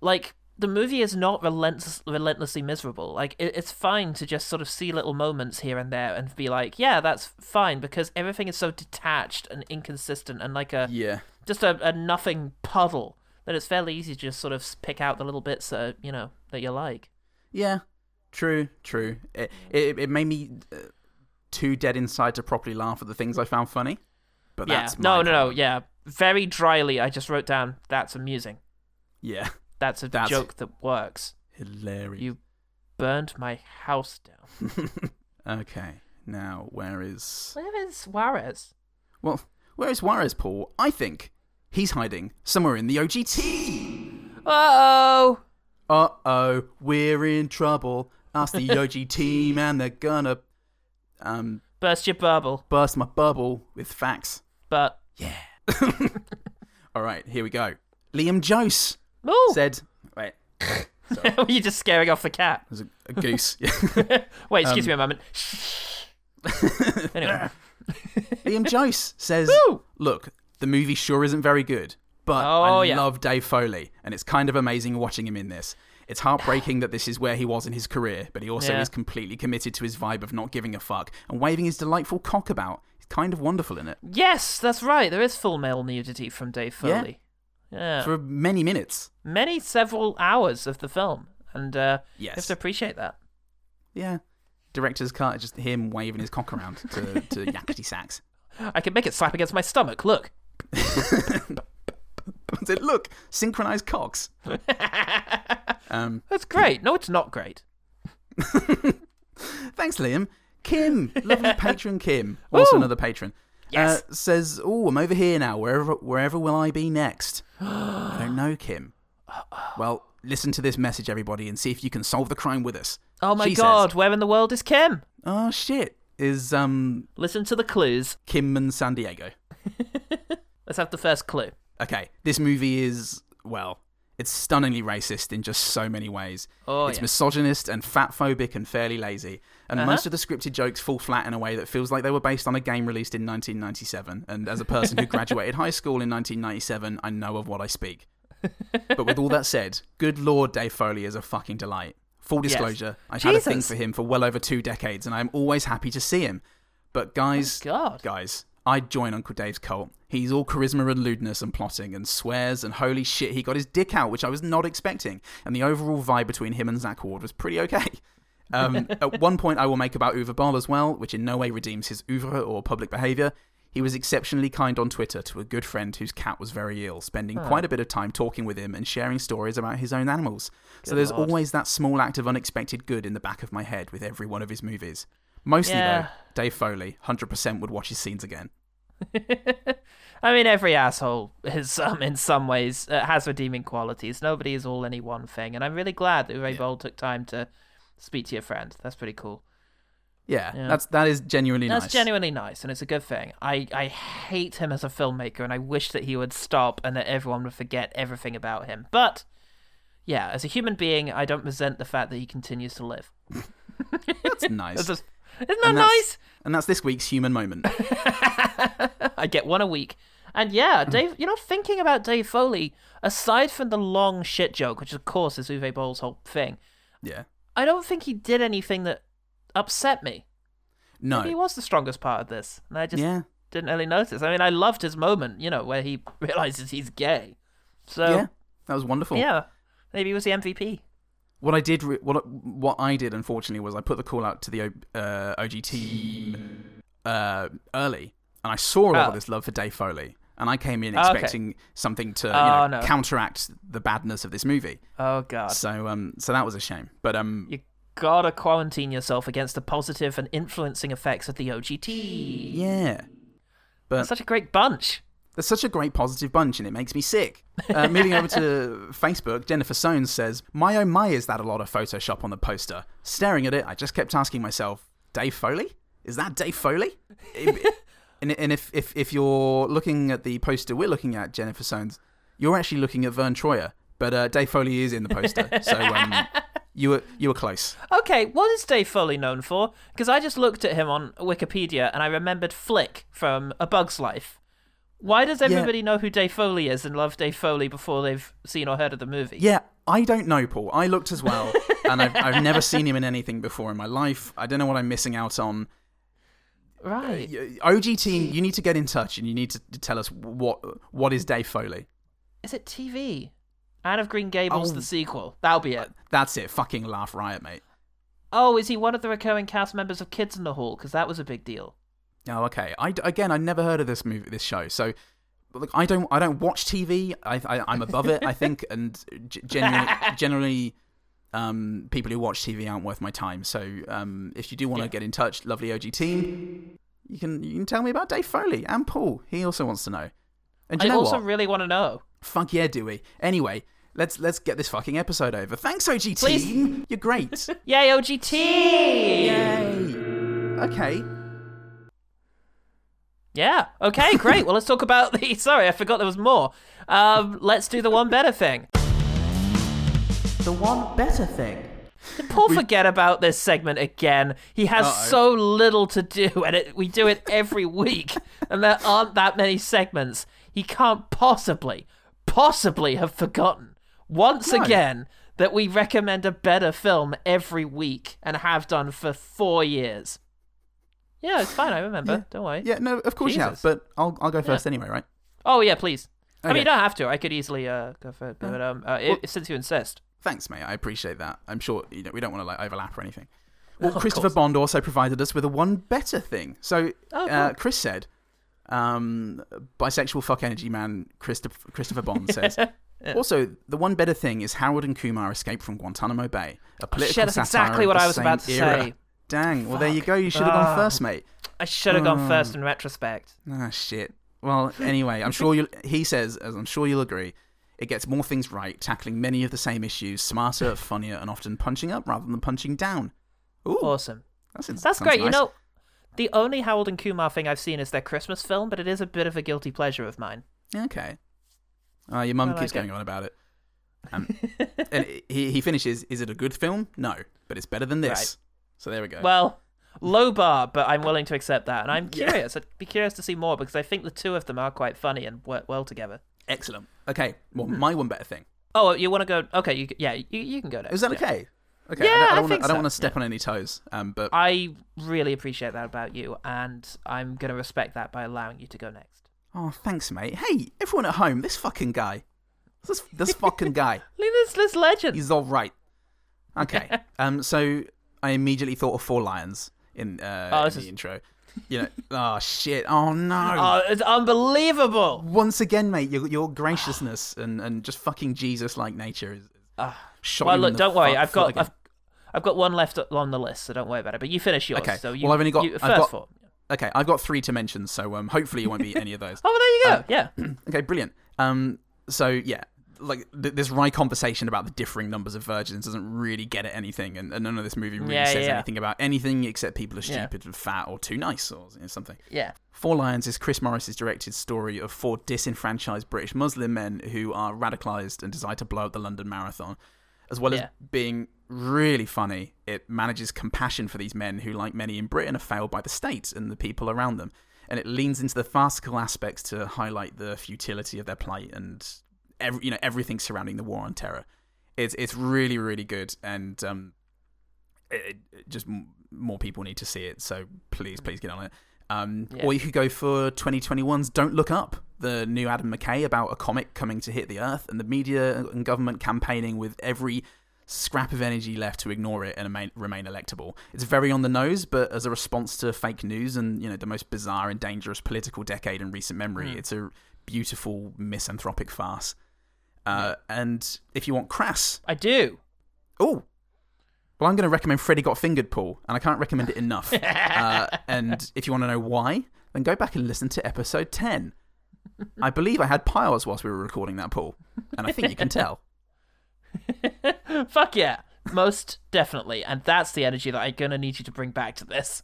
like the movie is not relentless, relentlessly miserable. Like it, it's fine to just sort of see little moments here and there and be like, yeah, that's fine because everything is so detached and inconsistent and like a Yeah. just a, a nothing puddle that it's fairly easy to just sort of pick out the little bits that you know that you like. Yeah, true, true. It it, it made me uh, too dead inside to properly laugh at the things I found funny. But yeah, that's no, my no, no, yeah. Very dryly, I just wrote down that's amusing. Yeah, That's a [laughs] That's joke that works. hilarious. You burned my house down. [laughs] Okay, now where is Where is Juarez? well, where is Juarez, Paul? I think he's hiding somewhere in the OGT. Uh Oh, Uh oh, we're in trouble. Ask the [laughs] OGT man, they're gonna um burst your bubble. burst my bubble with facts. But yeah. [laughs] All right, here we go. Liam Jose Ooh. said, "Wait, were [laughs] you just scaring off the cat? there's a, a goose." [laughs] Wait, excuse Um, me a moment. anyway, Liam Jose says, Woo! "Look, the movie sure isn't very good, but Oh, I yeah. love Dave Foley, and it's kind of amazing watching him in this. It's heartbreaking that this is where he was in his career, but he also Yeah. is completely committed to his vibe of not giving a fuck and waving his delightful cock about. Kind of wonderful in it yes, that's right. There is full male nudity from Dave Yeah. Foley. Yeah, for many minutes. many several hours of the film, and uh, you have to appreciate that. Yeah, director's cut, is just him waving his cock around to to [laughs] yakety sax. I can make it slap against my stomach. Look. [laughs] I said, Look, synchronized cocks. [laughs] um, That's great. No, it's not great. Thanks, Liam. Kim, lovely [laughs] patron Kim, also Woo! another patron. Yes. Uh, says, "Oh, I'm over here now. Wherever, wherever will I be next? I don't know, Kim. [gasps] Well, listen to this message, everybody, and see if you can solve the crime with us." Oh my She says, god, where in the world is Kim? oh shit! Is um Listen to the clues. Kim and San Diego? [laughs] Let's have the first clue. Okay, this movie is well, it's stunningly racist in just so many ways. Oh, it's yeah. misogynist and fat phobic and fairly lazy. And Uh-huh. most of the scripted jokes fall flat in a way that feels like they were based on a game released in 1997. And as a person who [laughs] graduated high school in 1997, I know of what I speak. [laughs] but with all that said, good lord, Dave Foley is a fucking delight. Full Yes. disclosure, I've had a thing for him for well over two decades, and I'm always happy to see him. But guys, God. guys, I'd join Uncle Dave's cult. He's all charisma and lewdness and plotting and swears and holy shit, he got his dick out, which I was not expecting. And the overall vibe between him and Zack Ward was pretty okay. [laughs] Um, at one point, I will make about Uwe Boll as well, which in no way redeems his oeuvre or public behaviour. He was exceptionally kind on Twitter to a good friend whose cat was very ill, spending Huh. quite a bit of time talking with him and sharing stories about his own animals. so there's Lord. always that small act of unexpected good in the back of my head with every one of his movies. Mostly, Yeah. though, Dave Foley, 100% would watch his scenes again. [laughs] I mean, every asshole is, um, in some ways, uh, has redeeming qualities. Nobody is all any one thing, and I'm really glad that Uwe Boll took time to speak to your friend. That's pretty cool. Yeah, Yeah. that's that is genuinely That's nice. genuinely nice, and it's a good thing. I, I hate him as a filmmaker, and I wish that he would stop and that everyone would forget everything about him. But, yeah, as a human being, I don't resent the fact that he continues to live. That's [laughs] nice. That's isn't that And nice? And that's this week's human moment. [laughs] I get one a week. And yeah, [laughs] Dave, you know, thinking about Dave Foley, aside from the long shit joke, which of course is Uwe Boll's whole thing, yeah. I don't think he did anything that upset me. No. Maybe he was the strongest part of this, and I just Yeah. didn't really notice. I mean, I loved his moment, you know, where he [laughs] realizes he's gay. So yeah, that was wonderful. yeah, maybe he was the MVP. What I did, re- what what I did, unfortunately, was I put the call out to the uh, OG team uh, early, and I saw a lot Oh. of this love for Dave Foley, and I came in okay. expecting something to you Oh, know, no. counteract the badness of this movie. Oh god, So um, so that was a shame. But um, you gotta quarantine yourself against the positive and influencing effects of the OGT. yeah, but Such a great bunch. They're such a great positive bunch, and it makes me sick. Uh, [laughs] moving over to Facebook, Jennifer Soanes says, My oh my, is that a lot of Photoshop on the poster? Staring at it, I just kept asking myself, Dave Foley? Is that Dave Foley? And and if, if, if you're looking at the poster we're looking at, Jennifer Soanes, you're actually looking at Verne Troyer. But uh, Dave Foley is in the poster, so um, [laughs] you were you were close. Okay, what is Dave Foley known for? Because I just looked at him on Wikipedia and I remembered Flick from A Bug's Life. Why does everybody know who Dave Foley is and love Dave Foley before they've seen or heard of the movie? Yeah, I don't know, Paul. I looked as well, and I've, I've never seen him in anything before in my life. I don't know what I'm missing out on. Right. Uh, OG team, you need to get in touch and you need to tell us what what is Dave Foley. Is it TV? Anne of Green Gables, Oh. the sequel. That'll be it. Uh, that's it. Fucking laugh riot, mate. Oh, is he one of the recurring cast members of Kids in the Hall? Because that was a big deal. Oh, okay. I again, I never heard of this movie, this show. So, look, I don't, I don't watch TV. I, I I'm above it, I think, [laughs] and g- generally, generally, um, people who watch TV aren't worth my time. So, um, if you do want to get in touch, lovely OG team, you can, you can tell me about Dave Foley and Paul. He also wants to know. And I also what? really want to know. Fuck yeah, do we? Anyway, let's let's get this fucking episode over. Thanks, OG team. You're great. [laughs] Yay, OG team. Yay! Okay. Yeah. Okay, great. [laughs] well, let's talk about the. [laughs] Sorry, I forgot there was more. Um, let's do the one better thing. The one better thing. Did Paul forget about this segment again? He has Uh-oh. so little to do, and it, we do it every [laughs] week, and there aren't that many segments. He can't possibly, possibly have forgotten once No. again that we recommend a better film every week and have done for four years. Yeah, it's fine. I remember. Yeah. Don't worry. Yeah, no, of course you have. But I'll I'll go first Yeah. anyway, right? Oh yeah, please. I mean, Okay. you don't have to. I could easily uh, go first, but um, uh, Well- i since you insist. Thanks, mate. I appreciate that. I'm sure you know we don't want to like overlap or anything. Well, Of Christopher. Bond also provided us with a one better thing. So, Oh, uh. Chris said, um, bisexual fuck energy man Christopher Christopher Bond [laughs] says. Yeah. Also, the one better thing is Harold and Kumar escape from Guantanamo Bay. A political shit, that's exactly what I was about to era. say. Dang. Well, there you go. You should have gone Ah. first, mate. I should have gone Oh. first in retrospect. Ah, shit. Well, anyway, I'm sure you. He says, as I'm sure you'll agree, it gets more things right, tackling many of the same issues, smarter, funnier, and often punching up rather than punching down. Ooh, Awesome. that's, That's great. You know, the only Harold and Kumar thing I've seen is their Christmas film, but it is a bit of a guilty pleasure of mine. Okay. Uh, your mum I keeps like going on about it. Um, [laughs] and he he finishes. Is it a good film? No, but it's better than this. Right. So there we go. Well, low bar, but I'm willing to accept that, and I'm Yeah. curious. I'd be curious to see more because I think the two of them are quite funny and work well together. excellent. Okay. Well, Hmm. my one better thing. Oh, you want to go? Okay, you, yeah, you, you can go next. Is that yeah. okay? Okay. Yeah, I don't, I I don't wanna, think I don't so, want to step on any toes. Um, but I really appreciate that about you, and I'm going to respect that by allowing you to go next. oh, thanks, mate. Hey, everyone at home, this fucking guy, this this fucking guy. [laughs] This, this legend. He's all right. Okay. [laughs] um. So I immediately thought of Four Lions in uh Oh, in the is- intro. You know. oh shit. Oh no. Oh, it's unbelievable. Once again, mate, your your graciousness and and just fucking Jesus like nature is. shot well, look, don't worry. I've got. I've, I've got one left on the list, so don't worry about it. But you finish yours. Okay. So you, well, I've only got you, first got- four. Okay, I've got three to mention, so um, hopefully it won't be any of those. [laughs] Oh, well, there you go. Um, yeah. okay, brilliant. Um, so yeah, like th- this wry conversation about the differing numbers of virgins doesn't really get at anything, and, and none of this movie really Yeah, says yeah. anything about anything except people are Yeah. stupid and fat or too nice or you know, something. Yeah. Four Lions is Chris Morris's directed story of four disenfranchised British Muslim men who are radicalized and desire to blow up the London Marathon. As well as being really funny, it manages compassion for these men who, like many in Britain, are failed by the state and the people around them. And it leans into the farcical aspects to highlight the futility of their plight and every, you know everything surrounding the war on terror. It's it's really really good, and um, it, it- just m- more people need to see it. So please, please get on it. Um, Yeah. Or you could go for 2021's Don't Look Up, the new Adam McKay about a comic coming to hit the earth, and the media and government campaigning with every scrap of energy left to ignore it and remain, remain electable. It's very on the nose, but as a response to fake news and you know the most bizarre and dangerous political decade in recent memory, Mm. it's a beautiful misanthropic farce. Uh, and if you want crass, I do. Oh, well, I'm going to recommend Freddy Got Fingered, Paul, and I can't recommend it enough. [laughs] uh, and if you want to know why, then go back and listen to episode 10. I believe I had piles whilst we were recording that, Paul, and I think you can tell. [laughs] Fuck yeah. Most definitely. And that's the energy that I'm going to need you to bring back to this.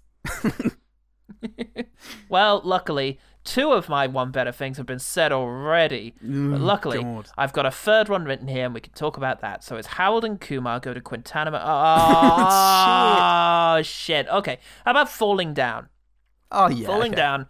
[laughs] well, luckily, two of my one better things have been said already. but Mm, luckily, God. I've got a third one written here and we can talk about that. So it's Harold and Kumar go to Quintanamo. [laughs] Oh, shit. shit. Okay. How about Falling Down? Oh yeah, Falling okay. Down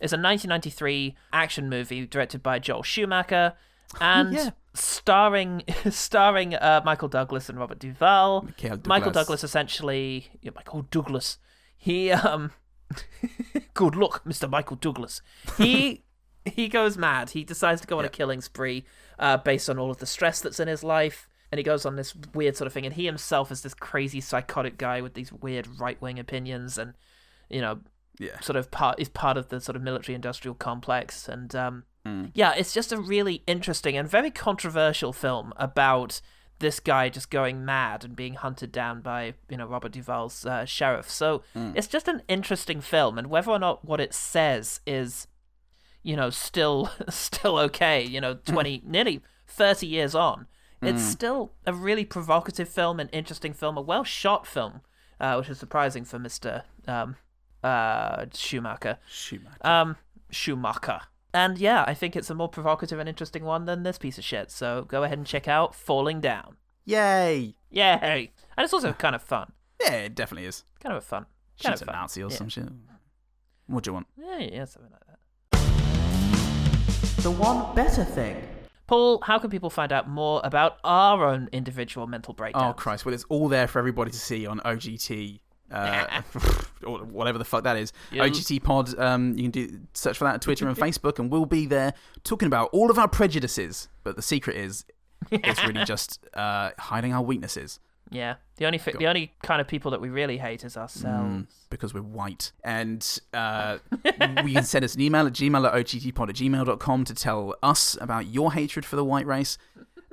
is a 1993 action movie directed by Joel Schumacher and Yeah. starring [laughs] starring uh, Michael Douglas and Robert Duvall. Michael Michael Douglas. Douglas essentially, yeah, Michael Douglas. He um, [laughs] good luck, Mr. Michael Douglas. He [laughs] he goes mad. He decides to go on a killing spree uh, based on all of the stress that's in his life. And he goes on this weird sort of thing. And he himself is this crazy psychotic guy with these weird right wing opinions and, you know, Yeah. sort of part is part of the sort of military industrial complex and um Mm. yeah it's just a really interesting and very controversial film about this guy just going mad and being hunted down by you know Robert Duvall's uh, sheriff so Mm. it's just an interesting film and whether or not what it says is you know still [laughs] still okay you know 20 nearly 30 years on it's Mm. still a really provocative film an interesting film a well shot film uh, which is surprising for Mr. Um, uh, Schumacher. Schumacher. Um, Schumacher. And yeah, I think it's a more provocative and interesting one than this piece of shit. So go ahead and check out Falling Down. Yay! Yay! And it's also [sighs] kind of fun. Yeah, it definitely is. Kind of a fun. Kind of a fun. Nazi or Yeah. some shit. What do you want? Yeah, yeah, something like that. The one better thing. Paul, how can people find out more about our own individual mental oh, breakdowns? Oh Christ! Well, it's all there for everybody to see on OGT. Uh, [laughs] or whatever the fuck that is. Yeah. OGT Pod. Um, you can do search for that on Twitter and Facebook, and we'll be there talking about all of our prejudices. But the secret is, it's really [laughs] just uh, hiding our weaknesses. Yeah, the only fi- the only kind of people that we really hate is ourselves. Mm, because we're white. And uh, you can send us an email at gmail at ogtpod at gmail.com to tell us about your hatred for the white race.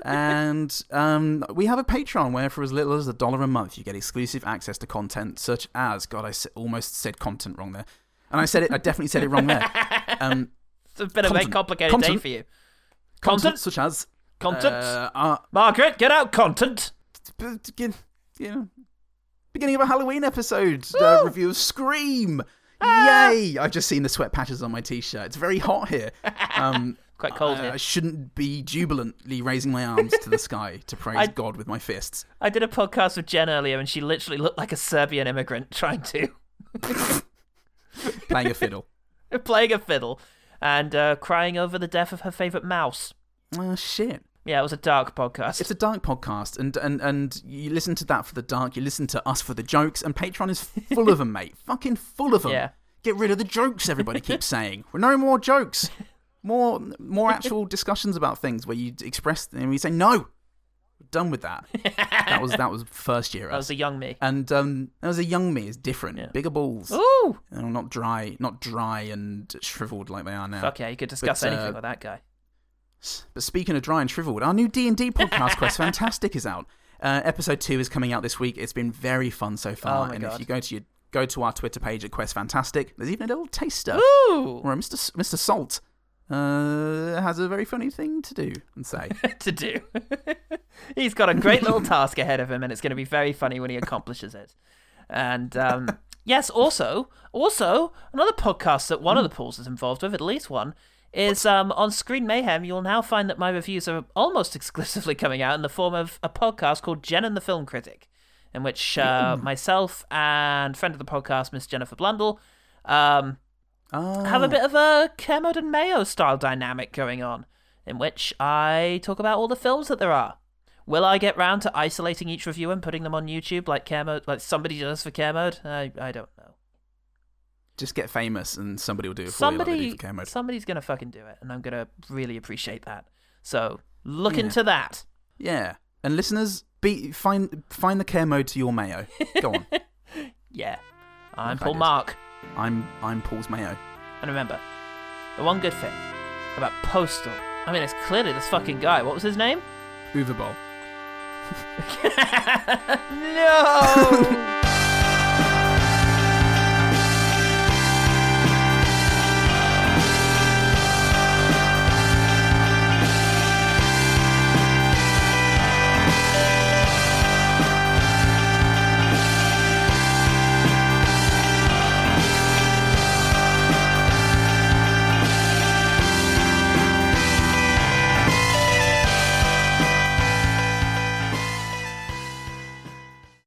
And um, we have a Patreon where, for as little as a dollar a month, you get exclusive access to content such as God, I almost said content wrong there, and I said it. I definitely said it wrong there. [laughs] Um, It's a very content. complicated Content. day for you. content Content? such as Content? Uh, uh, Margaret, get out content. you know, beginning of a Halloween episode uh, review of Scream. Yay! I've just seen the sweat patches on my t-shirt. It's very hot here. [laughs] Um, Quite cold I, here. I shouldn't be jubilantly raising my arms to the sky to [laughs] praise I- God with my fists. I did a podcast with Jen earlier, and she literally looked like a Serbian immigrant [laughs] trying to Playing a fiddle. [laughs] playing a fiddle and uh, crying over the death of her favorite mouse. Oh shit! Yeah, it was a dark podcast. It's a dark podcast, and, and and you listen to that for the dark. You listen to us for the jokes, and Patreon is full of them, mate. Fucking full of them. Yeah. Get rid of the jokes. Everybody keeps saying. We're no more jokes. More more [laughs] actual discussions about things where you express and we say no. Done with that. that was that was first year. That was a young me. And um, that was a young me. Is different. Bigger balls. Ooh. You not dry, not dry and shriveled like they are now. Fuck yeah, you could discuss But, uh, anything with that guy. but speaking of dry and shriveled, our new D and D [laughs] podcast, Quest Fantastic, is out. Uh, episode two is coming out this week. It's been very fun so far. Oh and if you go to your go to our Twitter page at Quest Fantastic, there's even a little taster Ooh. where Mr. S- Mr. Salt uh, has a very funny thing to do and say. [laughs] to do. [laughs] He's got a great little task ahead of him, and it's going to be very funny when he accomplishes it. And um, [laughs] yes, also, also another podcast that one of the pools is involved with, at least one, is um, on Screen Mayhem. You'll now find that my reviews are almost exclusively coming out in the form of a podcast called Jen and the Film Critic, in which uh, myself and friend of the podcast, Miss Jennifer Blundell, um, have a oh. bit of a Kermode and Mayo style dynamic going on, in which I talk about all the films that there are. Will I get round to isolating each review and putting them on YouTube like Kermode, like somebody does for Kermode? I I don't know. Just get famous and somebody will do it for you like do Somebody, somebody's gonna fucking do it, and I'm gonna really appreciate that. So look Yeah. into that. Yeah. And listeners, be find find the Kermode to your mayo. Go on. [laughs] Yeah, I'm Paul. Mark, I'm I'm Paul's mayo. and remember, the one good thing about Postal. I mean, it's clearly this fucking guy. What was his name? Uwe Boll. [laughs] no. [laughs]